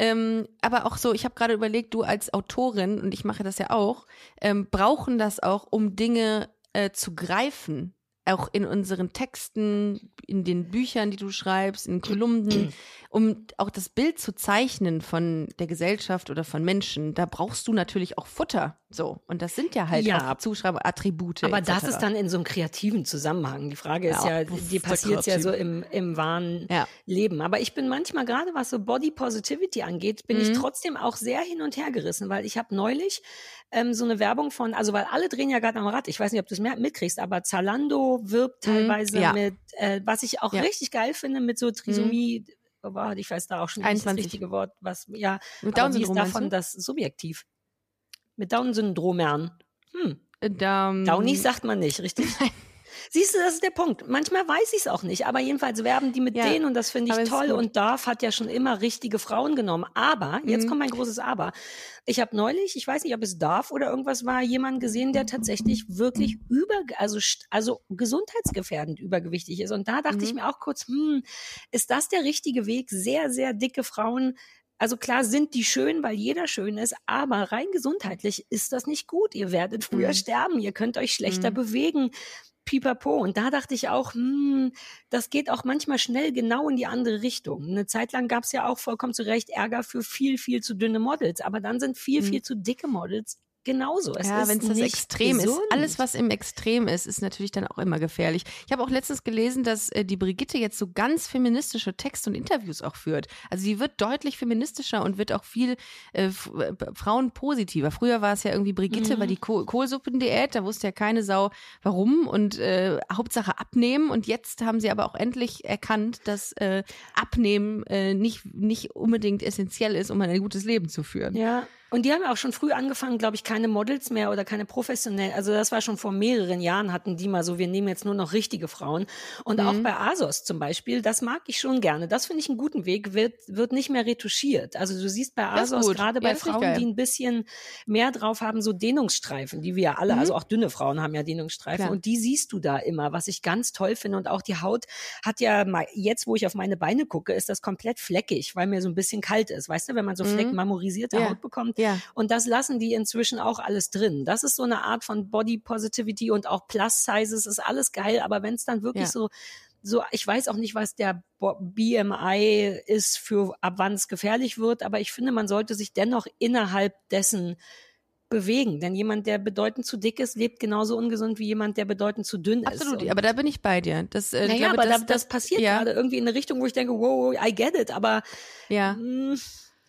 ähm, aber auch so, ich habe gerade überlegt, du als Autorin, und ich mache das ja auch, ähm, brauchen das auch, um Dinge äh, zu greifen. Auch in unseren Texten, in den Büchern, die du schreibst, in Kolumnen, um auch das Bild zu zeichnen von der Gesellschaft oder von Menschen. Da brauchst du natürlich auch Futter. So. Und das sind ja halt Ja. auch Zuschreibung, Attribute. Aber etc. das ist dann in so einem kreativen Zusammenhang. Die Frage ist Ja, ja, die passiert ja so im, im wahren Ja. Leben. Aber ich bin manchmal, gerade was so Body Positivity angeht, bin ich Mhm. trotzdem auch sehr hin und her gerissen, weil ich habe neulich ähm, so eine Werbung von, also weil alle drehen ja gerade am Rad, ich weiß nicht, ob du es mitkriegst, aber Zalando wirbt Mhm, teilweise ja. mit, äh, was ich auch. Mhm. richtig geil finde, mit so Trisomie, oh, wow, ich weiß da auch schon nicht das 21. richtige Wort, was, ja, Mit aber wie ist davon das Subjektiv? Mit Down-Syndromern. Hm. Äh, Da, Downies sagt man nicht, richtig? Siehst du, das ist der Punkt. Manchmal weiß ich es auch nicht, aber jedenfalls werben die mit Ja, denen und das finde ich toll. Und Dorf hat ja schon immer richtige Frauen genommen. Aber, jetzt Mhm. kommt mein großes Aber. Ich habe neulich, ich weiß nicht, ob es Dorf oder irgendwas war, jemanden gesehen, der tatsächlich wirklich über, also, also gesundheitsgefährdend übergewichtig ist. Und da dachte ich Mhm. mir auch kurz, hm, ist das der richtige Weg? Sehr, sehr dicke Frauen also klar sind die schön, weil jeder schön ist, aber rein gesundheitlich ist das nicht gut. Ihr werdet früher Mhm. sterben, ihr könnt euch schlechter Mhm. bewegen. Pipapo. Und da dachte ich auch, hm, das geht auch manchmal schnell genau in die andere Richtung. Eine Zeit lang gab es ja auch vollkommen zu Recht Ärger für viel, viel zu dünne Models. Aber dann sind viel, Mhm. viel zu dicke Models genauso. Es ja, wenn es das Extrem gesund. ist. Alles, was im Extrem ist, ist natürlich dann auch immer gefährlich. Ich habe auch letztens gelesen, dass äh, die Brigitte jetzt so ganz feministische Texte und Interviews auch führt. Also sie wird deutlich feministischer und wird auch viel äh, äh, Frauen positiver. Früher war es ja irgendwie Brigitte, Mhm. war die Kohl Kohlsuppendiät, da wusste ja keine Sau warum und äh, Hauptsache abnehmen. Und jetzt haben sie aber auch endlich erkannt, dass äh, Abnehmen äh, nicht, nicht unbedingt essentiell ist, um ein gutes Leben zu führen. Ja, und die haben ja auch schon früh angefangen, glaube ich, keine Models mehr oder keine professionellen. Also das war schon vor mehreren Jahren hatten die mal so, wir nehmen jetzt nur noch richtige Frauen. Und auch Mhm. bei ASOS zum Beispiel, das mag ich schon gerne. Das finde ich einen guten Weg, wird, wird nicht mehr retuschiert. Also du siehst bei ASOS gerade Ja, bei ich Frauen, die ein bisschen mehr drauf haben, so Dehnungsstreifen, die wir ja alle, Mhm. also auch dünne Frauen haben ja Dehnungsstreifen. Klar. Und die siehst du da immer, was ich ganz toll finde. Und auch die Haut hat ja, jetzt wo ich auf meine Beine gucke, ist das komplett fleckig, weil mir so ein bisschen kalt ist. Weißt du, wenn man so Mhm. Fleck marmorisierte Ja. Haut bekommt, Ja. und das lassen die inzwischen auch alles drin. Das ist so eine Art von Body Positivity und auch Plus Sizes ist alles geil. Aber wenn es dann wirklich Ja. so, so, ich weiß auch nicht, was der BMI ist für ab wann es gefährlich wird, aber ich finde, man sollte sich dennoch innerhalb dessen bewegen. Denn jemand, der bedeutend zu dick ist, lebt genauso ungesund wie jemand, der bedeutend zu dünn ist. Absolut, aber da bin ich bei dir. Das, äh, naja, glaube, aber das, das, das passiert ja. gerade irgendwie in eine Richtung, wo ich denke, wow, I get it, aber Ja. Mm,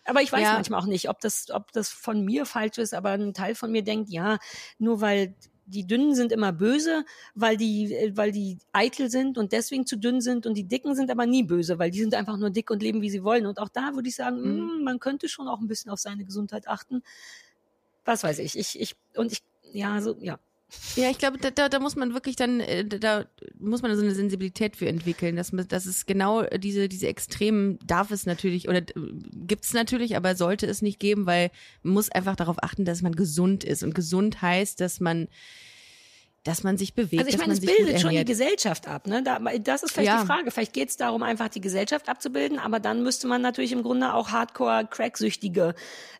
Aber ich weiß Ja. manchmal auch nicht, ob das, ob das von mir falsch ist, aber ein Teil von mir denkt, ja, nur weil die Dünnen sind immer böse, weil die, äh, weil die eitel sind und deswegen zu dünn sind und die Dicken sind aber nie böse, weil die sind einfach nur dick und leben, wie sie wollen. Und auch da würde ich sagen, mhm. mh, hm, man könnte schon auch ein bisschen auf seine Gesundheit achten. Was weiß ich, ich, ich, und ich, ja, so, ja. Ja, ich glaube, da, da, da muss man wirklich dann, äh, da muss man so eine Sensibilität für entwickeln, dass man, dass es genau diese, diese Extremen darf es natürlich oder gibt es natürlich, aber sollte es nicht geben, weil man muss einfach darauf achten, dass man gesund ist. Und gesund heißt, dass man dass man sich bewegt. Also ich meine, es bildet schon die Gesellschaft ab. Ne? Da, das ist vielleicht ja. die Frage. Vielleicht geht es darum, einfach die Gesellschaft abzubilden, aber dann müsste man natürlich im Grunde auch Hardcore-Cracksüchtige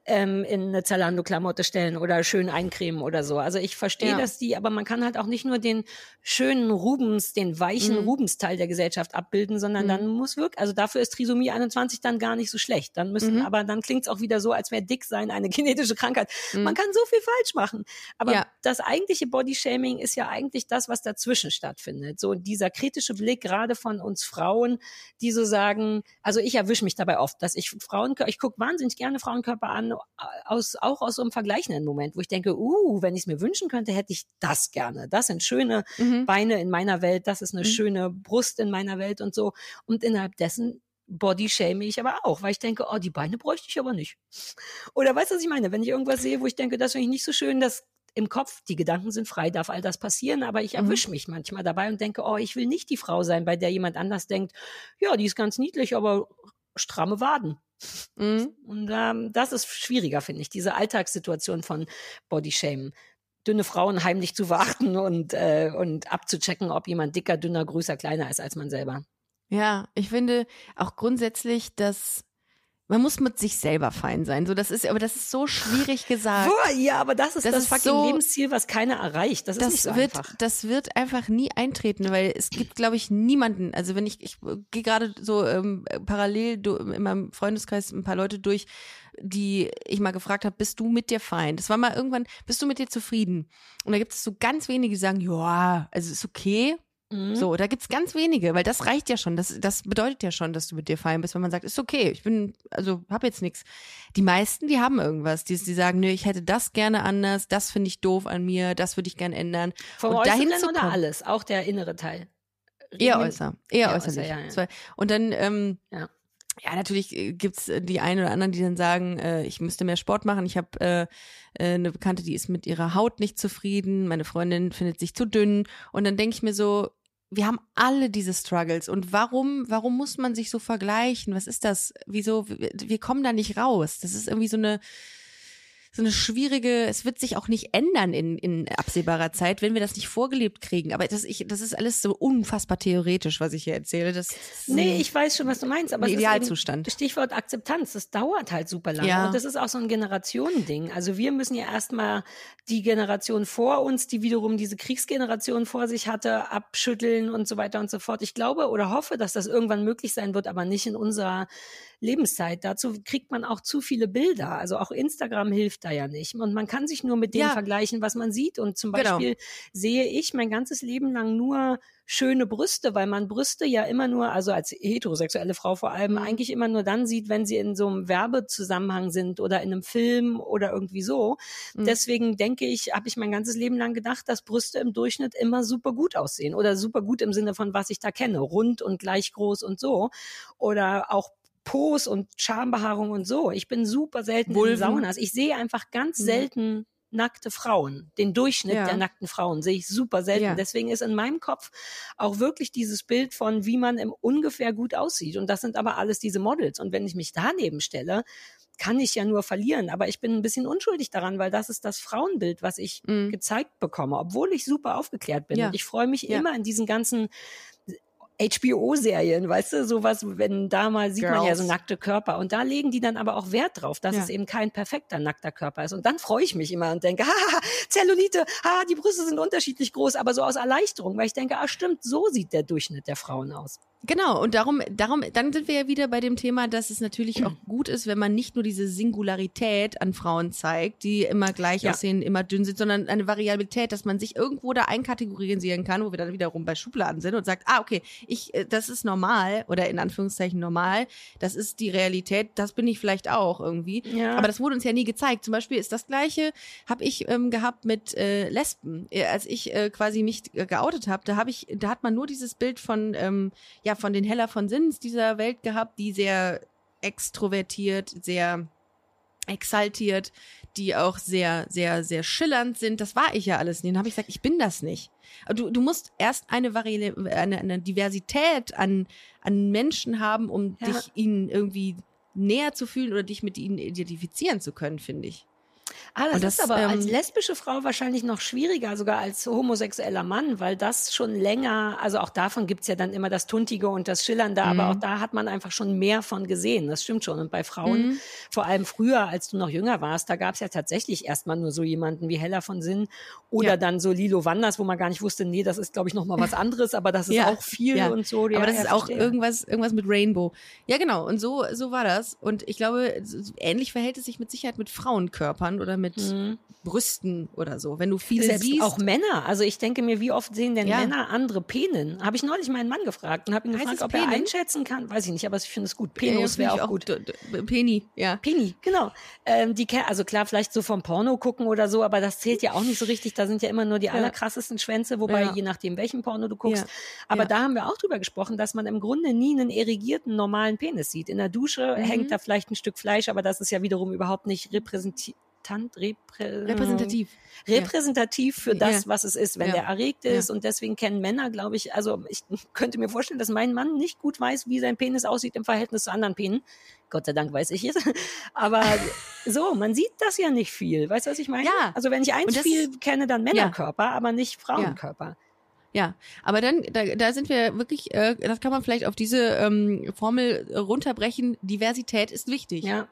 ähm, in eine Zalando-Klamotte stellen oder schön eincremen oder so. Also ich verstehe, ja. dass die, aber man kann halt auch nicht nur den schönen Rubens, den weichen mhm. Rubens-Teil der Gesellschaft abbilden, sondern mhm. dann muss wirklich, also dafür ist Trisomie 21 dann gar nicht so schlecht. Dann müssen, mhm. aber dann klingt es auch wieder so, als wäre dick sein eine genetische Krankheit. Man mhm. kann so viel falsch machen. Aber ja. das eigentliche Bodyshaming ist ja eigentlich das, was dazwischen stattfindet. So dieser kritische Blick gerade von uns Frauen, die so sagen, also ich erwische mich dabei oft, dass ich Frauen, ich gucke wahnsinnig gerne Frauenkörper an, aus, auch aus so einem vergleichenden Moment, wo ich denke, uh, wenn ich es mir wünschen könnte, hätte ich das gerne. Das sind schöne mhm. Beine in meiner Welt, das ist eine mhm. schöne Brust in meiner Welt und so. Und innerhalb dessen Body shame ich aber auch, weil ich denke, oh, die Beine bräuchte ich aber nicht. Oder weißt du, was ich meine? Wenn ich irgendwas sehe, wo ich denke, das finde ich nicht so schön, das im Kopf, die Gedanken sind frei, darf all das passieren, aber ich erwische mhm. mich manchmal dabei und denke, oh, ich will nicht die Frau sein, bei der jemand anders denkt, ja, die ist ganz niedlich, aber stramme Waden. Mhm. Und ähm, das ist schwieriger, finde ich, diese Alltagssituation von Bodyshamen. Dünne Frauen heimlich zu warten und, äh, und abzuchecken, ob jemand dicker, dünner, größer, kleiner ist als man selber. Ja, ich finde auch grundsätzlich, dass man muss mit sich selber fein sein. So, das ist, aber das ist so schwierig gesagt. Ja, aber das ist das, das fucking so, Lebensziel, was keiner erreicht. Das, das ist nicht so wird, einfach. Das wird einfach nie eintreten, weil es gibt, glaube ich, niemanden. Also wenn ich, ich gehe gerade so ähm, parallel in meinem Freundeskreis ein paar Leute durch, die ich mal gefragt habe, bist du mit dir fein? Das war mal irgendwann, bist du mit dir zufrieden? Und da gibt es so ganz wenige, die sagen, ja, also ist okay, Mhm. So, da gibt's ganz wenige, weil das reicht ja schon. Das, das bedeutet ja schon, dass du mit dir fein bist, wenn man sagt, ist okay, ich bin, also hab jetzt nichts. Die meisten, die haben irgendwas. Die, die sagen, nö, ich hätte das gerne anders, das finde ich doof an mir, das würde ich gerne ändern. Vom und dahin zu oder alles, auch der innere Teil. Eher äußer, eher, eher äußerlich. Äußer, ja, ja. Und dann, ähm, ja. Ja, natürlich äh, gibt's äh, die einen oder anderen, die dann sagen, äh, ich müsste mehr Sport machen. Ich habe äh, äh, eine Bekannte, die ist mit ihrer Haut nicht zufrieden. Meine Freundin findet sich zu dünn. Und dann denke ich mir so, wir haben alle diese Struggles und warum, warum muss man sich so vergleichen? Was ist das? Wieso, wir kommen da nicht raus. Das ist irgendwie so eine, so eine schwierige, es wird sich auch nicht ändern in, in absehbarer Zeit, wenn wir das nicht vorgelebt kriegen. Aber das, ich, das ist alles so unfassbar theoretisch, was ich hier erzähle. Das nee, ich weiß schon, was du meinst, aber Idealzustand. Stichwort Akzeptanz, das dauert halt super lange. Ja. Und das ist auch so ein Generationending. Also wir müssen ja erstmal die Generation vor uns, die wiederum diese Kriegsgeneration vor sich hatte, abschütteln und so weiter und so fort. Ich glaube oder hoffe, dass das irgendwann möglich sein wird, aber nicht in unserer Lebenszeit. Dazu kriegt man auch zu viele Bilder. Also auch Instagram hilft da ja nicht. Und man kann sich nur mit dem ja. vergleichen, was man sieht. Und zum genau. Beispiel genau. sehe ich mein ganzes Leben lang nur schöne Brüste, weil man Brüste ja immer nur, also als heterosexuelle Frau vor allem, mhm. eigentlich immer nur dann sieht, wenn sie in so einem Werbezusammenhang sind oder in einem Film oder irgendwie so. Mhm. Deswegen denke ich, habe ich mein ganzes Leben lang gedacht, dass Brüste im Durchschnitt immer super gut aussehen oder super gut im Sinne von, was ich da kenne, rund und gleich groß und so. Oder auch Pos und Schambehaarung und so. Ich bin super selten Vulven. in Saunas. Ich sehe einfach ganz mhm. selten nackte Frauen. Den Durchschnitt ja. der nackten Frauen sehe ich super selten. Ja. Deswegen ist in meinem Kopf auch wirklich dieses Bild von, wie man im ungefähr gut aussieht. Und das sind aber alles diese Models. Und wenn ich mich daneben stelle, kann ich ja nur verlieren. Aber ich bin ein bisschen unschuldig daran, weil das ist das Frauenbild, was ich mhm. gezeigt bekomme, obwohl ich super aufgeklärt bin. Ja. Und ich freue mich immer in diesen ganzen HBO-Serien, weißt du, sowas, wenn da mal sieht Girls. man ja so nackte Körper und da legen die dann aber auch Wert drauf, dass ja. es eben kein perfekter nackter Körper ist und dann freue ich mich immer und denke, ha, Zellulite, ha, die Brüste sind unterschiedlich groß, aber so aus Erleichterung, weil ich denke, ah stimmt, so sieht der Durchschnitt der Frauen aus. Genau, und darum, darum, dann sind wir ja wieder bei dem Thema, dass es natürlich auch gut ist, wenn man nicht nur diese Singularität an Frauen zeigt, die immer gleich Ja. aussehen, immer dünn sind, sondern eine Variabilität, dass man sich irgendwo da einkategorisieren kann, wo wir dann wiederum bei Schubladen sind und sagt, ah, okay, ich, äh, das ist normal oder in Anführungszeichen normal, das ist die Realität, das bin ich vielleicht auch irgendwie. Ja. Aber das wurde uns ja nie gezeigt. Zum Beispiel ist das Gleiche, habe ich ähm, gehabt mit äh, Lesben. Äh, Als ich äh, quasi mich äh, geoutet habe, da habe ich, da hat man nur dieses Bild von, ähm, ja, von den Heller von Sinns dieser Welt gehabt, die sehr extrovertiert, sehr exaltiert, die auch sehr, sehr, sehr schillernd sind. Das war ich ja alles nicht. Dann habe ich gesagt, ich bin das nicht. Du, du musst erst eine, Vari eine, eine Diversität an, an Menschen haben, um Ja. dich ihnen irgendwie näher zu fühlen oder dich mit ihnen identifizieren zu können, finde ich. Ah, das, das, ist aber als ähm, lesbische Frau wahrscheinlich noch schwieriger, sogar als homosexueller Mann, weil das schon länger, also auch davon gibt's ja dann immer das Tuntige und das Schillernde, aber Mhm. auch da hat man einfach schon mehr von gesehen. Das stimmt schon. Und bei Frauen, vor allem früher, als du noch jünger warst, da gab's ja tatsächlich erstmal nur so jemanden wie Hella von Sinn oder Ja. dann so Lilo Wanders, wo man gar nicht wusste, nee, das ist, glaube ich, noch mal was anderes, aber das ist Ja, auch viel ja. und so. Aber das ist auch irgendwas, irgendwas mit Rainbow. Ja, genau. Und so, so war das. Und ich glaube, ähnlich verhält es sich mit Sicherheit mit Frauenkörpern oder mit Mhm. Brüsten oder so. Wenn du viele Selbst siehst. auch Männer. Also ich denke mir, wie oft sehen denn Ja. Männer andere Penen? Habe ich neulich meinen Mann gefragt und habe ihn Heißt gefragt, ob er Penen? einschätzen kann. Weiß ich nicht, aber ich finde es gut. Ja, Penos wäre auch gut. Penny, ja. Penny, genau. Ähm, die, also klar, vielleicht so vom Porno gucken oder so, aber das zählt ja auch nicht so richtig. Da sind ja immer nur die allerkrassesten Schwänze, wobei Ja. je nachdem, welchen Porno du guckst. Ja. Aber Ja. da haben wir auch drüber gesprochen, dass man im Grunde nie einen erigierten, normalen Penis sieht. In der Dusche Mhm. hängt da vielleicht ein Stück Fleisch, aber das ist ja wiederum überhaupt nicht repräsentant, reprä Repräsentativ. repräsentativ für das, Ja. was es ist, wenn Ja. der erregt ist. Und deswegen kennen Männer, glaube ich, also ich könnte mir vorstellen, dass mein Mann nicht gut weiß, wie sein Penis aussieht im Verhältnis zu anderen Penen. Gott sei Dank weiß ich es. Aber so, man sieht das ja nicht viel. Weißt du, was ich meine? Ja. Also wenn ich eins das- viel kenne, dann Männerkörper, aber nicht Frauenkörper. Ja, aber dann, da, da sind wir wirklich, äh, das kann man vielleicht auf diese ähm, Formel äh, runterbrechen. Diversität ist wichtig. Ja.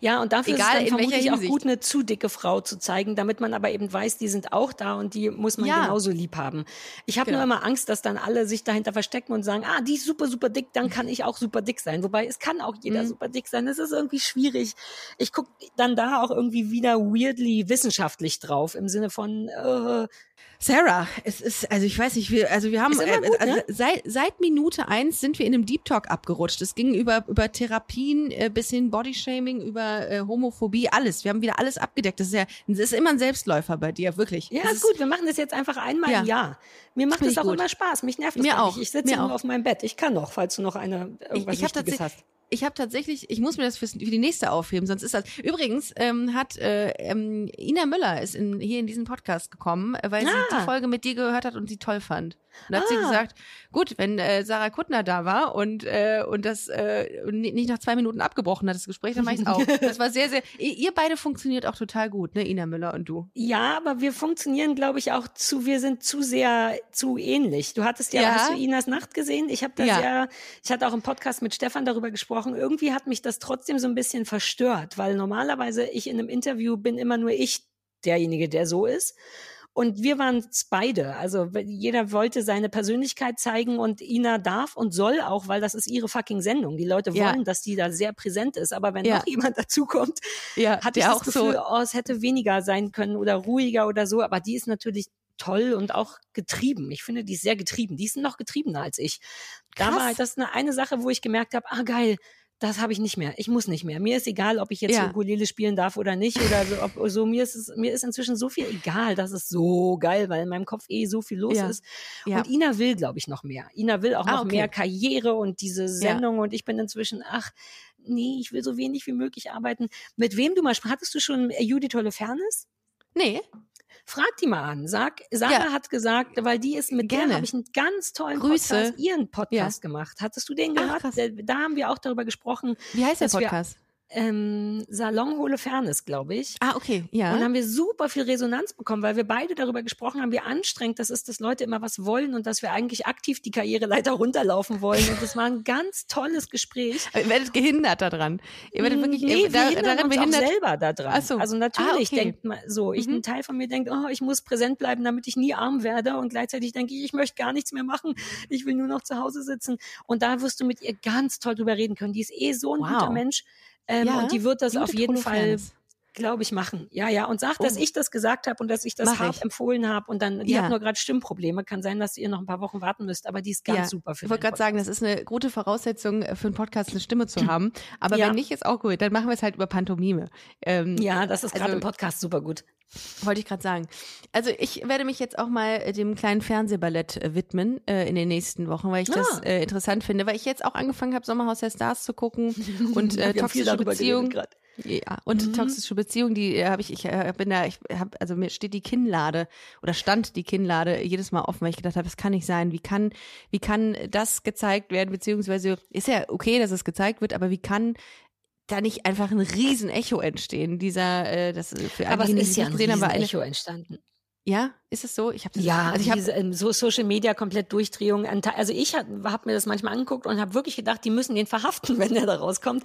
Ja, und dafür Egal, ist es dann vermutlich auch gut, eine zu dicke Frau zu zeigen, damit man aber eben weiß, die sind auch da und die muss man Ja. genauso lieb haben. Ich habe Genau. nur immer Angst, dass dann alle sich dahinter verstecken und sagen, ah, die ist super, super dick, dann kann ich auch super dick sein. Wobei es kann auch jeder Mhm. super dick sein. Das ist irgendwie schwierig. Ich guck dann da auch irgendwie wieder weirdly wissenschaftlich drauf, im Sinne von, äh, Sarah, es ist, also ich weiß nicht, wir, also wir haben, äh, gut, also ne? seit, seit Minute eins sind wir in einem Deep Talk abgerutscht. Es ging über, über Therapien äh, bis hin Bodyshaming, über äh, Homophobie, alles. Wir haben wieder alles abgedeckt. Das ist ja, das ist immer ein Selbstläufer bei dir, wirklich. ja, das ist gut, wir machen das jetzt einfach einmal Ja. im Jahr. Mir macht es ich auch gut. immer Spaß. Mich nervt das Mir auch. nicht. Ich sitze nur auch. auf meinem Bett. Ich kann noch, falls du noch eine irgendwas ich hab Wichtiges hast. Ich habe tatsächlich, ich muss mir das fürs, für die nächste aufheben, sonst ist das. Übrigens ähm, hat äh, ähm, Ina Müller ist in, hier in diesen Podcast gekommen, äh, weil sie Ah. die Folge mit dir gehört hat und sie toll fand. Und da hat sie Ah. gesagt, gut, wenn äh, Sarah Kuttner da war und äh, und das äh, nicht nach zwei Minuten abgebrochen hat das Gespräch, dann mach ich's auch. Das war sehr, sehr. Ihr ihr beide funktioniert auch total gut, ne, Ina Müller und du. Ja, aber wir funktionieren, glaube ich, auch zu, wir sind zu sehr zu ähnlich. Du hattest ja, Ja. hast du Inas Nacht gesehen? Ich habe das ja. Ja. ich hatte auch im Podcast mit Stefan darüber gesprochen. Irgendwie hat mich das trotzdem so ein bisschen verstört, weil normalerweise ich in einem Interview bin immer nur ich derjenige, der so ist. Und wir waren es beide. Also jeder wollte seine Persönlichkeit zeigen und Ina darf und soll auch, weil das ist ihre fucking Sendung. Die Leute Ja. wollen, dass die da sehr präsent ist. Aber wenn Ja. noch jemand dazukommt, Ja, hatte ich das auch Gefühl, so. oh, es hätte weniger sein können oder ruhiger oder so, aber die ist natürlich toll und auch getrieben. Ich finde, die ist sehr getrieben. Die ist noch getriebener als ich. Da Krass. war halt das eine, eine Sache, wo ich gemerkt habe, ah geil, das habe ich nicht mehr. Ich muss nicht mehr. Mir ist egal, ob ich jetzt Ja. Ukulele spielen darf oder nicht oder so. Ob, so mir ist es, mir ist inzwischen so viel egal. Das ist so geil, weil in meinem Kopf eh so viel los Ja. ist. Ja. Und Ina will, glaube ich, noch mehr. Ina will auch Ah, noch okay. mehr Karriere und diese Sendung. Und ich bin inzwischen, ach, nee, ich will so wenig wie möglich arbeiten. Mit wem du mal sprach, hattest du schon äh, Judith Holofernes? Nee, Frag die mal an. Sag, Sarah Ja. hat gesagt, weil die ist mit Gerne. der habe ich einen ganz tollen Grüße. Podcast, ihren Podcast gemacht. Hattest du den Ach, gehört? krass. Da- haben wir auch darüber gesprochen. wie heißt der Podcast? Ähm, Salon Holofernes, glaube ich. Ah, okay, ja. Und haben wir super viel Resonanz bekommen, weil wir beide darüber gesprochen haben, wie anstrengend das ist, dass Leute immer was wollen und dass wir eigentlich aktiv die Karriereleiter runterlaufen wollen. Und das war ein ganz tolles Gespräch. Aber ihr werdet gehindert daran. Ihr werdet wirklich nee, da, wir daran uns behindert. auch selber daran. Ach so. Also natürlich Ah, okay. denkt man so, ich, Mhm. ein Teil von mir denkt, oh, ich muss präsent bleiben, damit ich nie arm werde. Und gleichzeitig denke ich, ich möchte gar nichts mehr machen. Ich will nur noch zu Hause sitzen. Und da wirst du mit ihr ganz toll drüber reden können. Die ist eh so ein Wow. guter Mensch. Ähm, Ja, und die wird das auf jeden Fall. Glaube ich, machen. Ja, ja. Und sag, dass Oh. ich das gesagt habe und dass ich das Mach hart ich. empfohlen habe. Und dann, die Ja. hat nur gerade Stimmprobleme. Kann sein, dass ihr noch ein paar Wochen warten müsst, aber die ist ganz Ja, super für Ich wollte gerade sagen, das ist eine gute Voraussetzung äh, für einen Podcast, eine Stimme zu haben. Aber Ja. wenn nicht, ist auch gut. Dann machen wir es halt über Pantomime. Ähm, Ja, das ist gerade Also- im Podcast super gut. Wollte ich gerade sagen. Also ich werde mich jetzt auch mal äh, dem kleinen Fernsehballett äh, widmen äh, in den nächsten Wochen, weil ich das Ah. äh, interessant finde, weil ich jetzt auch angefangen habe, Sommerhaus der Stars zu gucken und äh, toxische Beziehungen. Ja, und Mhm. toxische Beziehungen, die äh, habe ich, ich äh, bin da, ich habe, also mir steht die Kinnlade oder stand die Kinnlade jedes Mal offen, weil ich gedacht habe, das kann nicht sein. Wie kann, wie kann das gezeigt werden, beziehungsweise ist ja okay, dass es gezeigt wird, aber wie kann da nicht einfach ein riesen Echo entstehen? Dieser, äh, das äh, für alle, Aber es ist ja ein gesehen haben, war eine, Echo entstanden. Ja, ist es so? Ich habe Ja, also ich habe diese ähm, so Social Media komplett Durchdrehung. Also ich habe hab mir das manchmal angeguckt und habe wirklich gedacht, die müssen den verhaften, wenn der da rauskommt.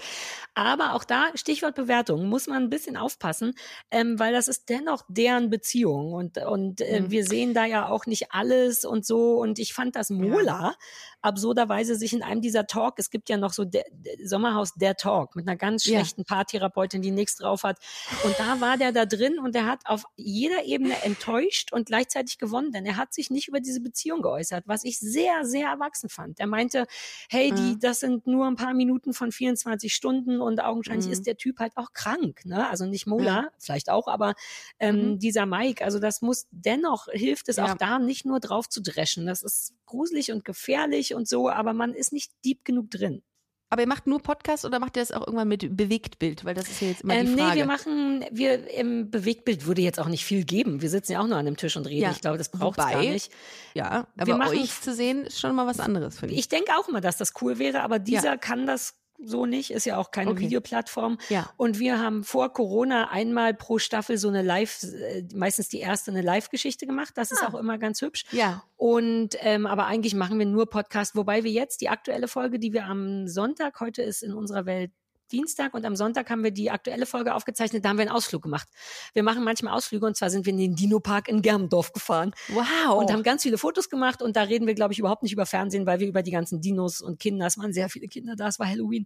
Aber auch da Stichwort Bewertung muss man ein bisschen aufpassen, ähm, weil das ist dennoch deren Beziehung und und äh, Mhm. wir sehen da ja auch nicht alles und so. Und ich fand das Mola absurderweise sich in einem dieser Talk, es gibt ja noch so der, der Sommerhaus der Talk mit einer ganz Ja. schlechten Paartherapeutin, die nichts drauf hat. Und da war der da drin und der hat auf jeder Ebene enttäuscht und gleichzeitig gewonnen, denn er hat sich nicht über diese Beziehung geäußert, was ich sehr, sehr erwachsen fand. Er meinte, hey, die, Mhm. das sind nur ein paar Minuten von 24 Stunden und augenscheinlich Mhm. ist der Typ halt auch krank, ne? Also nicht Mola, vielleicht auch, aber ähm, Mhm. dieser Mike, also das muss dennoch hilft es Ja. auch da nicht nur drauf zu dreschen. Das ist gruselig und gefährlich und so, aber man ist nicht deep genug drin. Aber ihr macht nur Podcast oder macht ihr das auch irgendwann mit Bewegtbild? Weil das ist ja jetzt immer Ähm, die nee, Frage. wir machen, wir im Bewegtbild würde jetzt auch nicht viel geben. Wir sitzen ja auch nur an einem Tisch und reden. Ja, Ich glaube, das braucht gar nicht. ja, wir aber machen- euch zu sehen ist schon mal was anderes, finde ich. Ich denke auch immer, dass das cool wäre, aber dieser kann das so nicht, ist ja auch keine Okay. Videoplattform. Ja. Und wir haben vor Corona einmal pro Staffel so eine Live, äh, meistens die erste eine Live-Geschichte gemacht. Das ist Ah. auch immer ganz hübsch. Ja. Und ähm, aber eigentlich machen wir nur Podcast, wobei wir jetzt die aktuelle Folge, die wir am Sonntag, heute ist in unserer Welt Dienstag und am Sonntag haben wir die aktuelle Folge aufgezeichnet, da haben wir einen Ausflug gemacht. Wir machen manchmal Ausflüge und zwar sind wir in den Dino-Park in Germendorf gefahren Wow. und haben ganz viele Fotos gemacht und da reden wir, glaube ich, überhaupt nicht über Fernsehen, weil wir über die ganzen Dinos und Kinder, es waren sehr viele Kinder da, es war Halloween.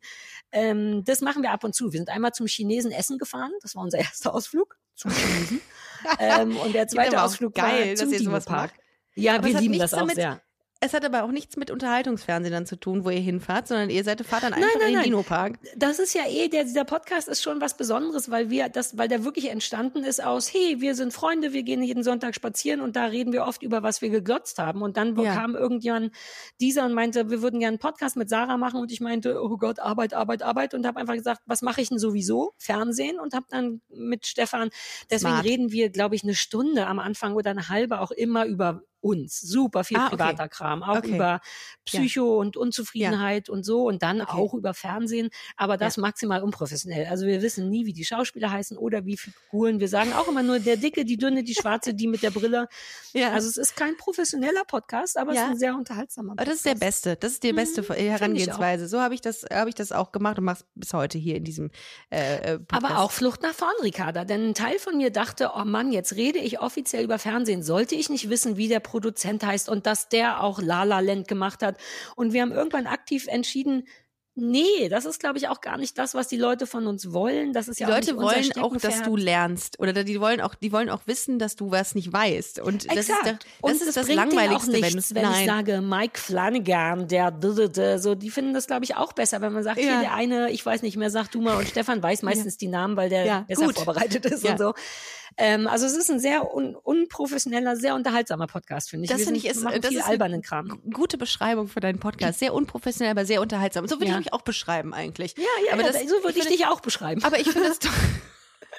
Ähm, das machen wir ab und zu. Wir sind einmal zum Chinesen Essen gefahren, das war unser erster Ausflug zum Chinesen. ähm, und der zweite Ausflug geil, war zum Dino-Park. Ja, Aber wir lieben das auch damit- sehr. Es hat aber auch nichts mit Unterhaltungsfernsehen dann zu tun, wo ihr hinfahrt, sondern ihr seid fahrt dann einfach nein, in den nein. Dino-Park. Das ist ja eh, der, dieser Podcast ist schon was Besonderes, weil wir das, weil der wirklich entstanden ist aus, hey, wir sind Freunde, wir gehen jeden Sonntag spazieren und da reden wir oft über, was wir geglotzt haben. Und dann Ja. kam irgendjemand dieser und meinte, wir würden gerne einen Podcast mit Sarah machen und ich meinte, oh Gott, Arbeit, Arbeit, Arbeit und habe einfach gesagt, was mache ich denn sowieso? Fernsehen und habe dann mit Stefan, deswegen Smart. reden wir, glaube ich, eine Stunde am Anfang oder eine halbe auch immer über uns. Super viel Ah, okay. privater Kram, auch Okay. über Psycho und Unzufriedenheit und so und dann Okay. auch über Fernsehen, aber das maximal unprofessionell. Also wir wissen nie, wie die Schauspieler heißen oder wie Figuren. Wir sagen auch immer nur der Dicke, die Dünne, die Schwarze, die mit der Brille. Ja. Also es ist kein professioneller Podcast, aber es Ja. ist ein sehr unterhaltsamer Aber Podcast. das ist der beste. Das ist die beste Mhm, Herangehensweise. So habe ich das, habe ich das auch gemacht und mach's bis heute hier in diesem äh, äh, Podcast. Aber auch Flucht nach vorn, Ricarda. Denn ein Teil von mir dachte, oh Mann, jetzt rede ich offiziell über Fernsehen. Sollte ich nicht wissen, wie der Produzent heißt und dass der auch La La Land gemacht hat. Und wir haben irgendwann aktiv entschieden, nee, das ist, glaube ich, auch gar nicht das, was die Leute von uns wollen. Das ist die ja auch Leute wollen auch, dass du lernst oder die wollen auch, die wollen auch wissen, dass du was nicht weißt. Und das Exakt. ist, der, das, und ist das Langweiligste, wenn nichts, du wenn, ich sage Mike Flanagan, der so, die finden das glaube ich auch besser, wenn man sagt, Ja. hier der eine, ich weiß nicht mehr, sag du mal und Stefan weiß meistens die Namen, weil der Ja, besser gut. vorbereitet ist Ja. und so. Ähm, also es ist ein sehr un unprofessioneller, sehr unterhaltsamer Podcast, finde ich. Das finde ich ist, machen das viel ist albernen Kram. gute Beschreibung für deinen Podcast. Sehr unprofessionell, aber sehr unterhaltsam. So würde Ja. ich mich auch beschreiben eigentlich. Ja, ja, aber ja, das, so würde ich finde- dich auch beschreiben. Aber ich finde es doch.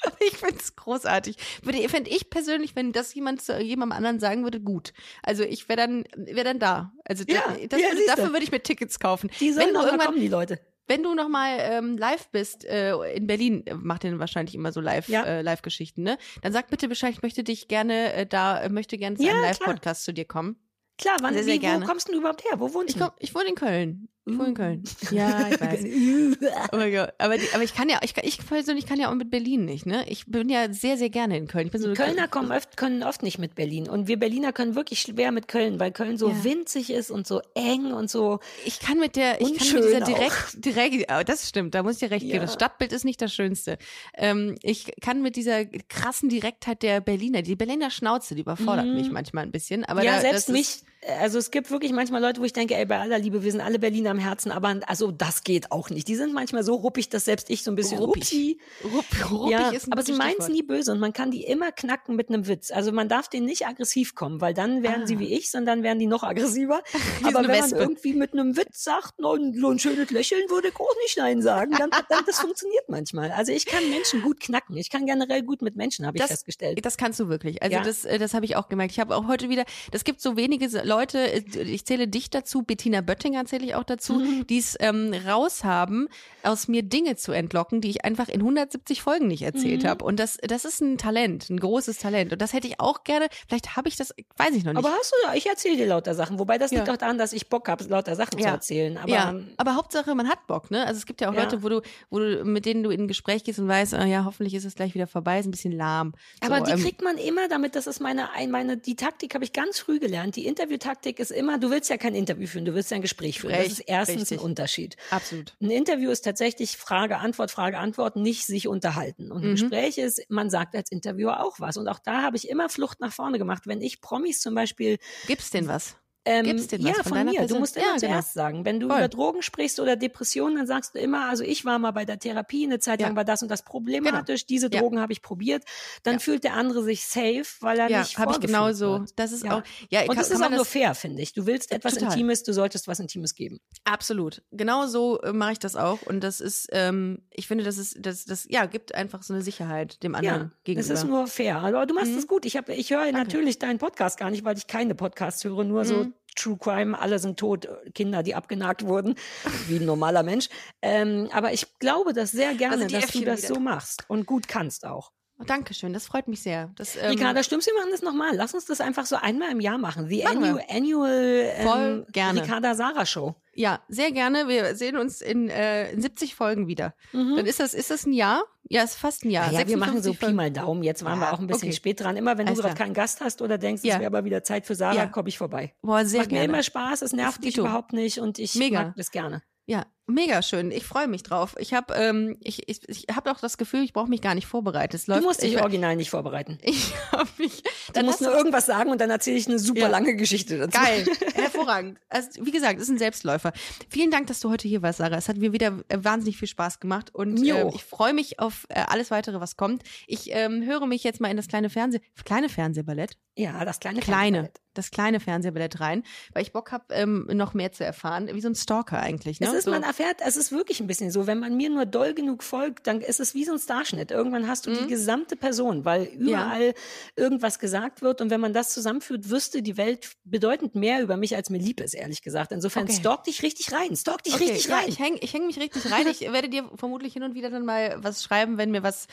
Aber ich finde es großartig. Würde, fände ich persönlich, wenn das jemand zu jemandem anderen sagen würde, gut. Also ich wäre dann, wäre dann da. Also da- Ja, das ja, dafür würde ich mir Tickets kaufen. Die sollen wenn du irgendwann, kommen, die Leute. Wenn du nochmal ähm, live bist äh, in Berlin, äh, macht ihr wahrscheinlich immer so live Ja. äh, Live-Geschichten, ne? Dann sag bitte Bescheid, ich möchte dich gerne äh, da, äh, möchte gerne zu Ja, einem klar. Live-Podcast zu dir kommen. Klar, wann, Sehr, sehr wie, gerne. wo kommst du überhaupt her? Wo wohnst Ich, du? komm, ich wohne in Köln. Ich wohne in Köln. Ja, ich weiß. Oh mein Gott. Aber, die, aber ich kann ja, ich, ich persönlich kann ja auch mit Berlin nicht, ne? Ich bin ja sehr, sehr gerne in Köln. Ich bin so Kölner kommen oft, können oft nicht mit Berlin. Und wir Berliner können wirklich schwer mit Köln, weil Köln so Ja. winzig ist und so eng und so. Ich kann mit der, ich kann mit dieser auch. direkt, direkt, oh, das stimmt, da muss ich dir recht geben. Ja. Das Stadtbild ist nicht das Schönste. Ähm, ich kann mit dieser krassen Direktheit der Berliner, die Berliner Schnauze, die überfordert mich manchmal ein bisschen. Aber Mhm. ja, da, selbst mich. Ist, Also es gibt wirklich manchmal Leute, wo ich denke, ey, bei aller Liebe, wir sind alle Berliner am Herzen, aber also das geht auch nicht. Die sind manchmal so ruppig, dass selbst ich so ein bisschen Ruppig. upsi. rupp, ruppig Ja, ist ein aber sie meinen es nie böse und man kann die immer knacken mit einem Witz. Also man darf denen nicht aggressiv kommen, weil dann werden Ah. sie wie ich, sondern dann werden die noch aggressiver. Aber wenn Wespe. man irgendwie mit einem Witz sagt, no, so ein schönes Lächeln würde ich auch nicht Nein sagen, dann, dann das funktioniert manchmal. Also ich kann Menschen gut knacken. Ich kann generell gut mit Menschen, habe ich Das- festgestellt. Das kannst du wirklich. Also Ja. das, äh, das habe ich auch gemerkt. Ich habe auch heute wieder, das gibt so wenige so- Leute, äh, ich zähle dich dazu, Bettina Böttinger zähle ich auch dazu, Mhm. die es ähm, raushaben, aus mir Dinge zu entlocken, die ich einfach in 170 Folgen nicht erzählt Mhm. habe. Und das, das ist ein Talent, ein großes Talent. Und das hätte ich auch gerne, vielleicht habe ich das, weiß ich noch nicht. Aber hast du ja, ich erzähle dir lauter Sachen. Wobei das liegt Ja. auch daran, dass ich Bock habe, lauter Sachen zu Ja. erzählen. Aber ja, aber Hauptsache, man hat Bock, ne? Also es gibt ja auch Ja. Leute, wo du, wo du, mit denen du in ein Gespräch gehst und weißt, äh, ja, hoffentlich ist es gleich wieder vorbei, ist ein bisschen lahm. Aber so, die ähm, kriegt man immer damit, das ist meine, ein- meine, die Taktik habe ich ganz früh gelernt. Die Interviewtaktik ist immer, du willst ja kein Interview führen, du willst ja ein Gespräch führen. Das Recht, ist erstens richtig. ein Unterschied. absolut. Ein Interview ist tatsächlich Frage, Antwort, Frage, Antwort, nicht sich unterhalten. Und ein Mhm. Gespräch ist, man sagt als Interviewer auch was. Und auch da habe ich immer Flucht nach vorne gemacht. Wenn ich Promis zum Beispiel Gibt's denn was? Ähm, Gibt's denn ja, was von von, deiner mir. Du Person? musst immer Ja, genau. zuerst sagen. Wenn du Voll. über Drogen sprichst oder Depressionen, dann sagst du immer, also ich war mal bei der Therapie, eine Zeit Ja. lang war das und das problematisch, diese Ja. Drogen habe ich probiert. Dann Ja. fühlt der andere sich safe, weil er Ja, nicht habe ich genauso. wird. Das ist Ja. auch, ja, Und kann, das kann ist man auch nur das, fair, finde ich. Du willst etwas Total. Intimes, du solltest was Intimes geben. absolut. Genau so äh, mache ich das auch. Und das ist, ähm, ich finde, das ist, das, das, ja, gibt einfach so eine Sicherheit dem anderen Ja, gegenüber. es ist nur fair. Aber du machst Mhm. es gut. Ich, hab, ich höre natürlich deinen Podcast gar nicht, weil ich keine Podcasts höre, nur so Mhm. True Crime, alle sind tot, Kinder, die abgenagt wurden, wie ein normaler Mensch. Ähm, aber ich glaube das sehr gerne, sind die dass du Äffchen das wieder. so machst und gut kannst auch. Oh, Dankeschön, das freut mich sehr. Das, ähm, Ricarda, stimmt's? Wir machen das nochmal. Lass uns das einfach so einmal im Jahr machen. The Machen wir. Annual, annual ähm, Voll gerne. Ricarda Sarah Show. ja, sehr gerne. Wir sehen uns in, äh, in 70 Folgen wieder. Mhm. Dann ist das, ist das ein Jahr? Ja, ist fast ein Jahr. Ja, wir machen so 56 Pi mal Daumen. Jetzt waren wir Ah, auch ein bisschen okay. spät dran. Immer wenn du Alles gerade klar. keinen Gast hast oder denkst, Ja. es wäre aber wieder Zeit für Sarah, Ja. komme ich vorbei. Boah, sehr Macht mir gerne. immer Spaß, es nervt dich überhaupt nicht und ich Mega. mag das gerne. Ja, mega schön. Ich freue mich drauf. Ich habe ähm, ich, ich, ich hab auch das Gefühl, ich brauche mich gar nicht vorbereitet. Es Du läuft, musst dich ich, original nicht vorbereiten. ich habe mich. Du dann musst nur du- irgendwas sagen und dann erzähle ich eine super Ja. lange Geschichte dazu. Geil, hervorragend. Also, wie gesagt, es ist ein Selbstläufer. Vielen Dank, dass du heute hier warst, Sarah. Es hat mir wieder äh, wahnsinnig viel Spaß gemacht und auch. ich freue mich auf äh, alles weitere, was kommt. Ich ähm, höre mich jetzt mal in das kleine Fernseh, kleine Fernsehballett, Ja, das kleine kleine, Fernsehballett. das kleine Fernsehballett rein, weil ich Bock habe, ähm, noch mehr zu erfahren, wie so ein Stalker eigentlich. Ne? Es ist, so. man erfährt, es ist wirklich ein bisschen so, wenn man mir nur doll genug folgt, dann ist es wie so ein Starschnitt. Irgendwann hast du Mhm. die gesamte Person, weil überall irgendwas gesagt wird und wenn man das zusammenführt, wüsste die Welt bedeutend mehr über mich, als mir lieb ist, ehrlich gesagt. Insofern Okay. stalk dich richtig rein, stalk dich Okay, richtig ja, rein. ich hänge ich häng mich richtig rein. Ich werde dir vermutlich hin und wieder dann mal was schreiben, wenn mir was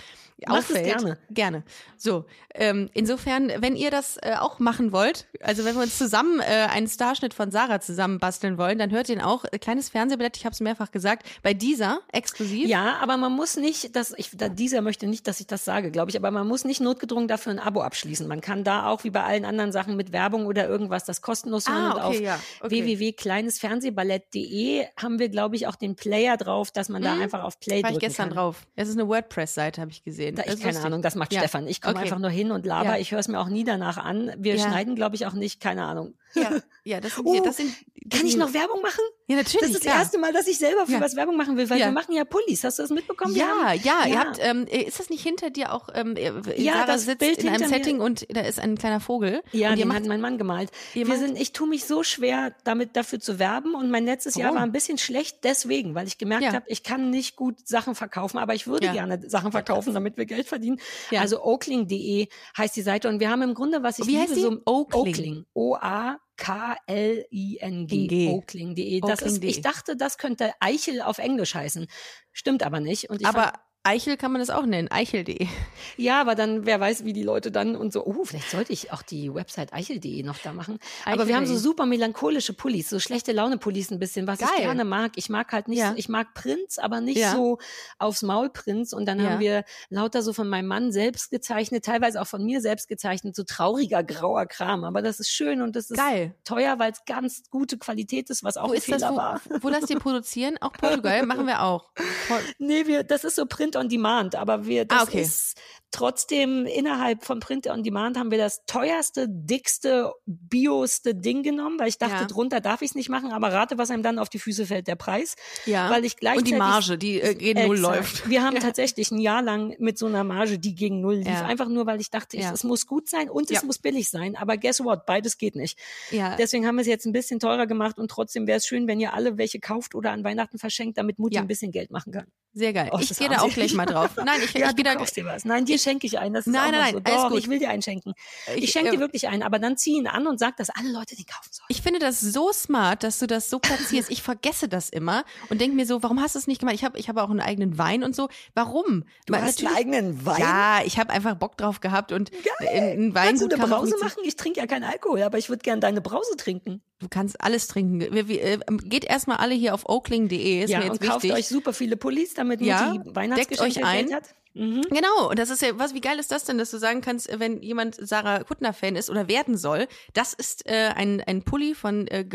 Mach auffällt. gerne. Gerne. So, ähm, insofern, wenn ihr das äh, auch machen wollt, also wenn wir uns zusammen äh, einen Starschnitt von Sarah zusammen basteln wollen, dann hört ihr ihn auch. Äh, Kleines Fernsehblatt, ich habe es mehrfach gesagt, bei dieser exklusiv. Ja, aber man muss nicht, dass ich, da, dieser möchte nicht, dass ich das sage, glaube ich, aber man muss nicht notgedrungen dafür ein Abo abschließen. Man kann da auch wie bei allen anderen Sachen mit Werbung oder irgendwas das kostenlos hören Ah, okay, auf ja, okay. www.kleinesfernsehballett.de haben wir, glaube ich, auch den Player drauf, dass man da einfach auf Play War ich drücken gestern kann. drauf. Es ist eine WordPress-Seite, habe ich gesehen. Da ich keine lustig. Ahnung, das macht Ja. Stefan. Ich komme Okay. einfach nur hin und laber. Ja. Ich höre es mir auch nie danach an. Wir schneiden, glaube ich, auch nicht, keine Ahnung. Ja, ja, das sind, Oh, das sind Kann ich noch Werbung machen? Ja, natürlich. Das ist das klar. erste Mal, dass ich selber für Ja. was Werbung machen will, weil Ja. wir machen ja Pullis. Hast du das mitbekommen? Ja, haben- ja, ihr habt, ähm, ist das nicht hinter dir auch, ähm, Ja, Sarah das sitzt Bild in einem hinter mir- Setting und da ist ein kleiner Vogel. Ja, und den macht, hat mein Mann gemalt. Wir macht- sind, ich tue mich so schwer, damit dafür zu werben. Und mein letztes Jahr Warum? war ein bisschen schlecht deswegen, weil ich gemerkt Ja. habe, ich kann nicht gut Sachen verkaufen, aber ich würde Ja. gerne Sachen verkaufen, damit wir Geld verdienen. Ja. Also oakling.de heißt die Seite. Und wir haben im Grunde, was ich Wie liebe, heißt die? so Oakling. Oakling. O-A O-A-K-L-I-N-G. Oakling.de. Das ist, ich dachte, das könnte Eichel auf Englisch heißen. Stimmt aber nicht. Und ich aber Eichel kann man das auch nennen, eichel.de. Ja, aber dann, wer weiß, wie die Leute dann und so, oh, vielleicht sollte ich auch die Website eichel.de noch da machen. Eichel aber wir haben so super melancholische Pullis, so schlechte Laune-Pullis ein bisschen, was Geil. ich gerne mag. Ich mag halt nicht, ja. so, ich mag Prinz, aber nicht ja. so aufs Maul Prinz. Und dann ja. haben wir lauter so von meinem Mann selbst gezeichnet, teilweise auch von mir selbst gezeichnet, so trauriger grauer Kram. Aber das ist schön und das ist Geil. teuer, weil es ganz gute Qualität ist, was auch wo ein Fehler das, wo, war. Wo lasst ihr produzieren? Auch Portugal machen wir auch. nee, wir, das ist so Print on Demand, aber wir, das ah, okay. ist trotzdem innerhalb von Print on Demand haben wir das teuerste, dickste, bioste Ding genommen, weil ich dachte, ja. drunter darf ich es nicht machen, aber rate, was einem dann auf die Füße fällt, der Preis. Ja. Weil ich gleichzeitig, Und die Marge, die äh, gegen Null läuft. Wir haben ja. tatsächlich ein Jahr lang mit so einer Marge, die gegen Null lief. Ja. Einfach nur, weil ich dachte, ich, es muss gut sein und es muss billig sein. Aber guess what? Beides geht nicht. Ja. Deswegen haben wir es jetzt ein bisschen teurer gemacht und trotzdem wäre es schön, wenn ihr alle welche kauft oder an Weihnachten verschenkt, damit Mutti ein bisschen Geld machen kann. Sehr geil. Oh, ich gehe da auch gleich mal drauf. Nein, ich, ja, ich gehe da. Dir was. Nein, dir schenke ich einen. Das ist nein, nein, nein, so. Doch, gut. ich will dir einen schenken. Ich, ich schenke äh, dir wirklich einen, aber dann zieh ihn an und sag, dass alle Leute den kaufen sollen. Ich finde das so smart, dass du das so platzierst. ich vergesse das immer und denke mir so, warum hast du es nicht gemacht? Ich habe ich hab auch einen eigenen Wein und so. Warum? Du Weil, hast einen eigenen Wein? Ja, ich habe einfach Bock drauf gehabt und Geil. einen Wein Kannst du eine Brause machen? Ich trinke ja keinen Alkohol, aber ich würde gerne deine Brause trinken. Du kannst alles trinken. Wir, wir, äh, geht erstmal alle hier auf oakling.de. Ja, und kauft wichtig. euch super viele Pullis, damit ja, die Weihnachtsgeschenke deckt euch ein. hat. Mhm. Genau, und das ist ja, was, wie geil ist das denn, dass du sagen kannst, wenn jemand Sarah Kuttner-Fan ist oder werden soll, das ist äh, ein, ein Pulli von äh,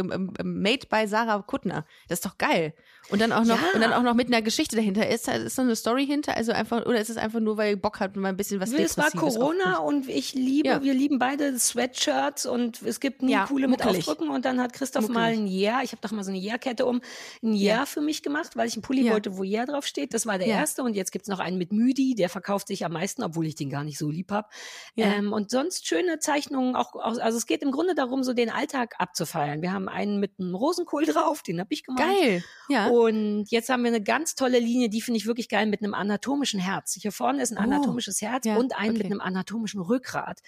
Made by Sarah Kuttner. Das ist doch geil. Und dann auch noch, ja. und dann auch noch mit einer Geschichte dahinter. Ist, ist da eine Story hinter? Also einfach, oder ist es einfach nur, weil ihr Bock habt und mal ein bisschen was Es war Corona und ich liebe, ja. wir lieben beide Sweatshirts und es gibt nie ja, coole mit Aufdrücken und dann hat Christoph muckelig. mal ein Yeah, ich habe doch mal so eine Yeah-Kette um, ein Yeah für mich gemacht, weil ich einen Pulli wollte, wo Yeah drauf steht. Das war der erste und jetzt gibt's noch einen mit Müdi, der verkauft sich am meisten, obwohl ich den gar nicht so lieb hab. Ähm, und sonst schöne Zeichnungen, auch, also es geht im Grunde darum, so den Alltag abzufeiern. Wir haben einen mit einem Rosenkohl drauf, den hab ich gemacht. Geil, ja. Und jetzt haben wir eine ganz tolle Linie, die finde ich wirklich geil, mit einem anatomischen Herz. Hier vorne ist ein oh, anatomisches Herz ja, und einen okay. mit einem anatomischen Rückgrat.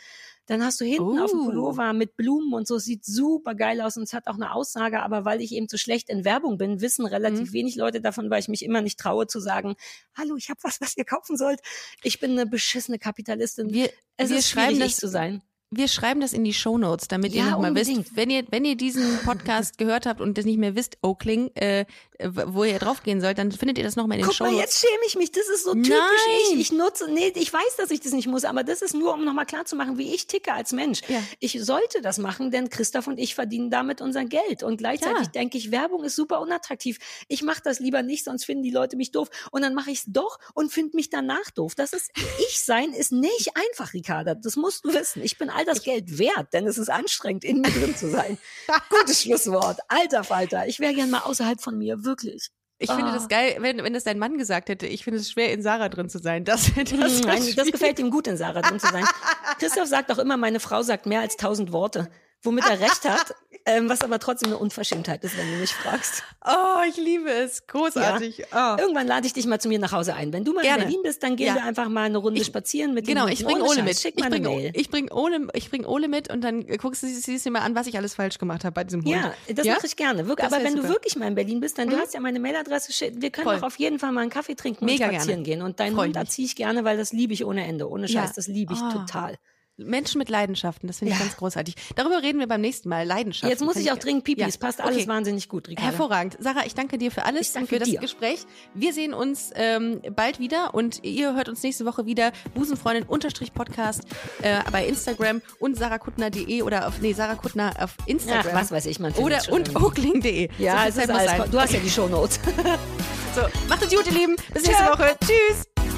Dann hast du hinten oh. auf dem Pullover mit Blumen und so, sieht super geil aus und es hat auch eine Aussage, aber weil ich eben zu schlecht in Werbung bin, wissen relativ mhm. wenig Leute davon, weil ich mich immer nicht traue zu sagen, hallo, ich habe was, was ihr kaufen sollt. Ich bin eine beschissene Kapitalistin. Wir, es wir ist schreiben das zu sein wir schreiben das in die Show Notes, damit ja, ihr nochmal wisst, wenn ihr, wenn ihr diesen Podcast gehört habt und das nicht mehr wisst, Oakling, äh, wo ihr draufgehen sollt, dann findet ihr das nochmal in den Guck Show Notes. Mal, jetzt schäme ich mich. Das ist so typisch. Nein. Ich, ich nutze, nee, ich weiß, dass ich das nicht muss, aber das ist nur, um nochmal klarzumachen, wie ich ticke als Mensch. Ja. Ich sollte das machen, denn Christoph und ich verdienen damit unser Geld. Und gleichzeitig ja. denke ich, Werbung ist super unattraktiv. Ich mache das lieber nicht, sonst finden die Leute mich doof. Und dann mache ich es doch und finde mich danach doof. Das ist, ich sein ist nicht einfach, Ricarda. Das musst du wissen. Ich bin all das Geld wert denn es ist anstrengend, in mir drin zu sein. Gutes Schlusswort. Alter Falter, ich wäre gern mal außerhalb von mir, wirklich. Ich ah. finde das ah. geil, wenn, wenn das dein Mann gesagt hätte. Ich finde es schwer, in Sarah drin zu sein. Das, das, Nein, das gefällt ihm gut, in Sarah drin zu sein. Christoph sagt auch immer, meine Frau sagt mehr als tausend Worte womit er recht hat, ähm, was aber trotzdem eine Unverschämtheit ist, wenn du mich fragst. Oh, ich liebe es. Großartig. Ja. Oh. Irgendwann lade ich dich mal zu mir nach Hause ein. Wenn du mal Gerne. in Berlin bist, dann gehen ja. wir einfach mal eine Runde ich, spazieren mit Genau, ich bringe Ole mit. Schick ich bringe bring Ole, bring Ole mit und dann guckst du siehst dir mal an, was ich alles falsch gemacht habe bei diesem Hund. Ja, das ja? mache ich gerne. Wirklich. aber wenn super. du wirklich mal in Berlin bist, dann mhm. du hast ja meine Mailadresse. Wir können Voll. doch auf jeden Fall mal einen Kaffee trinken Mega und spazieren gerne. gehen. Und deinen Freu Hund erziehe ich gerne, weil das liebe ich ohne Ende. Ohne Scheiß, das liebe ich oh. total. Menschen mit Leidenschaften, das finde ich ja. ganz großartig. Darüber reden wir beim nächsten Mal. Leidenschaften. Jetzt muss ich auch dringend pipi. Ja. Es passt alles okay. wahnsinnig gut, Ricarda. Hervorragend. Sarah, ich danke dir für alles, für das dir. Gespräch. Wir sehen uns ähm, bald wieder und ihr hört uns nächste Woche wieder. Busenfreundin unterstrich Podcast äh, bei Instagram und sarahkuttner.de oder auf, nee, Sarah Kuttner auf Instagram. Ach, was weiß ich, man Oder und oakling.de. Ja, so es ist alles, du hast ja die Shownotes. so, macht es gut, ihr Lieben. Bis nächste Woche. Tschüss.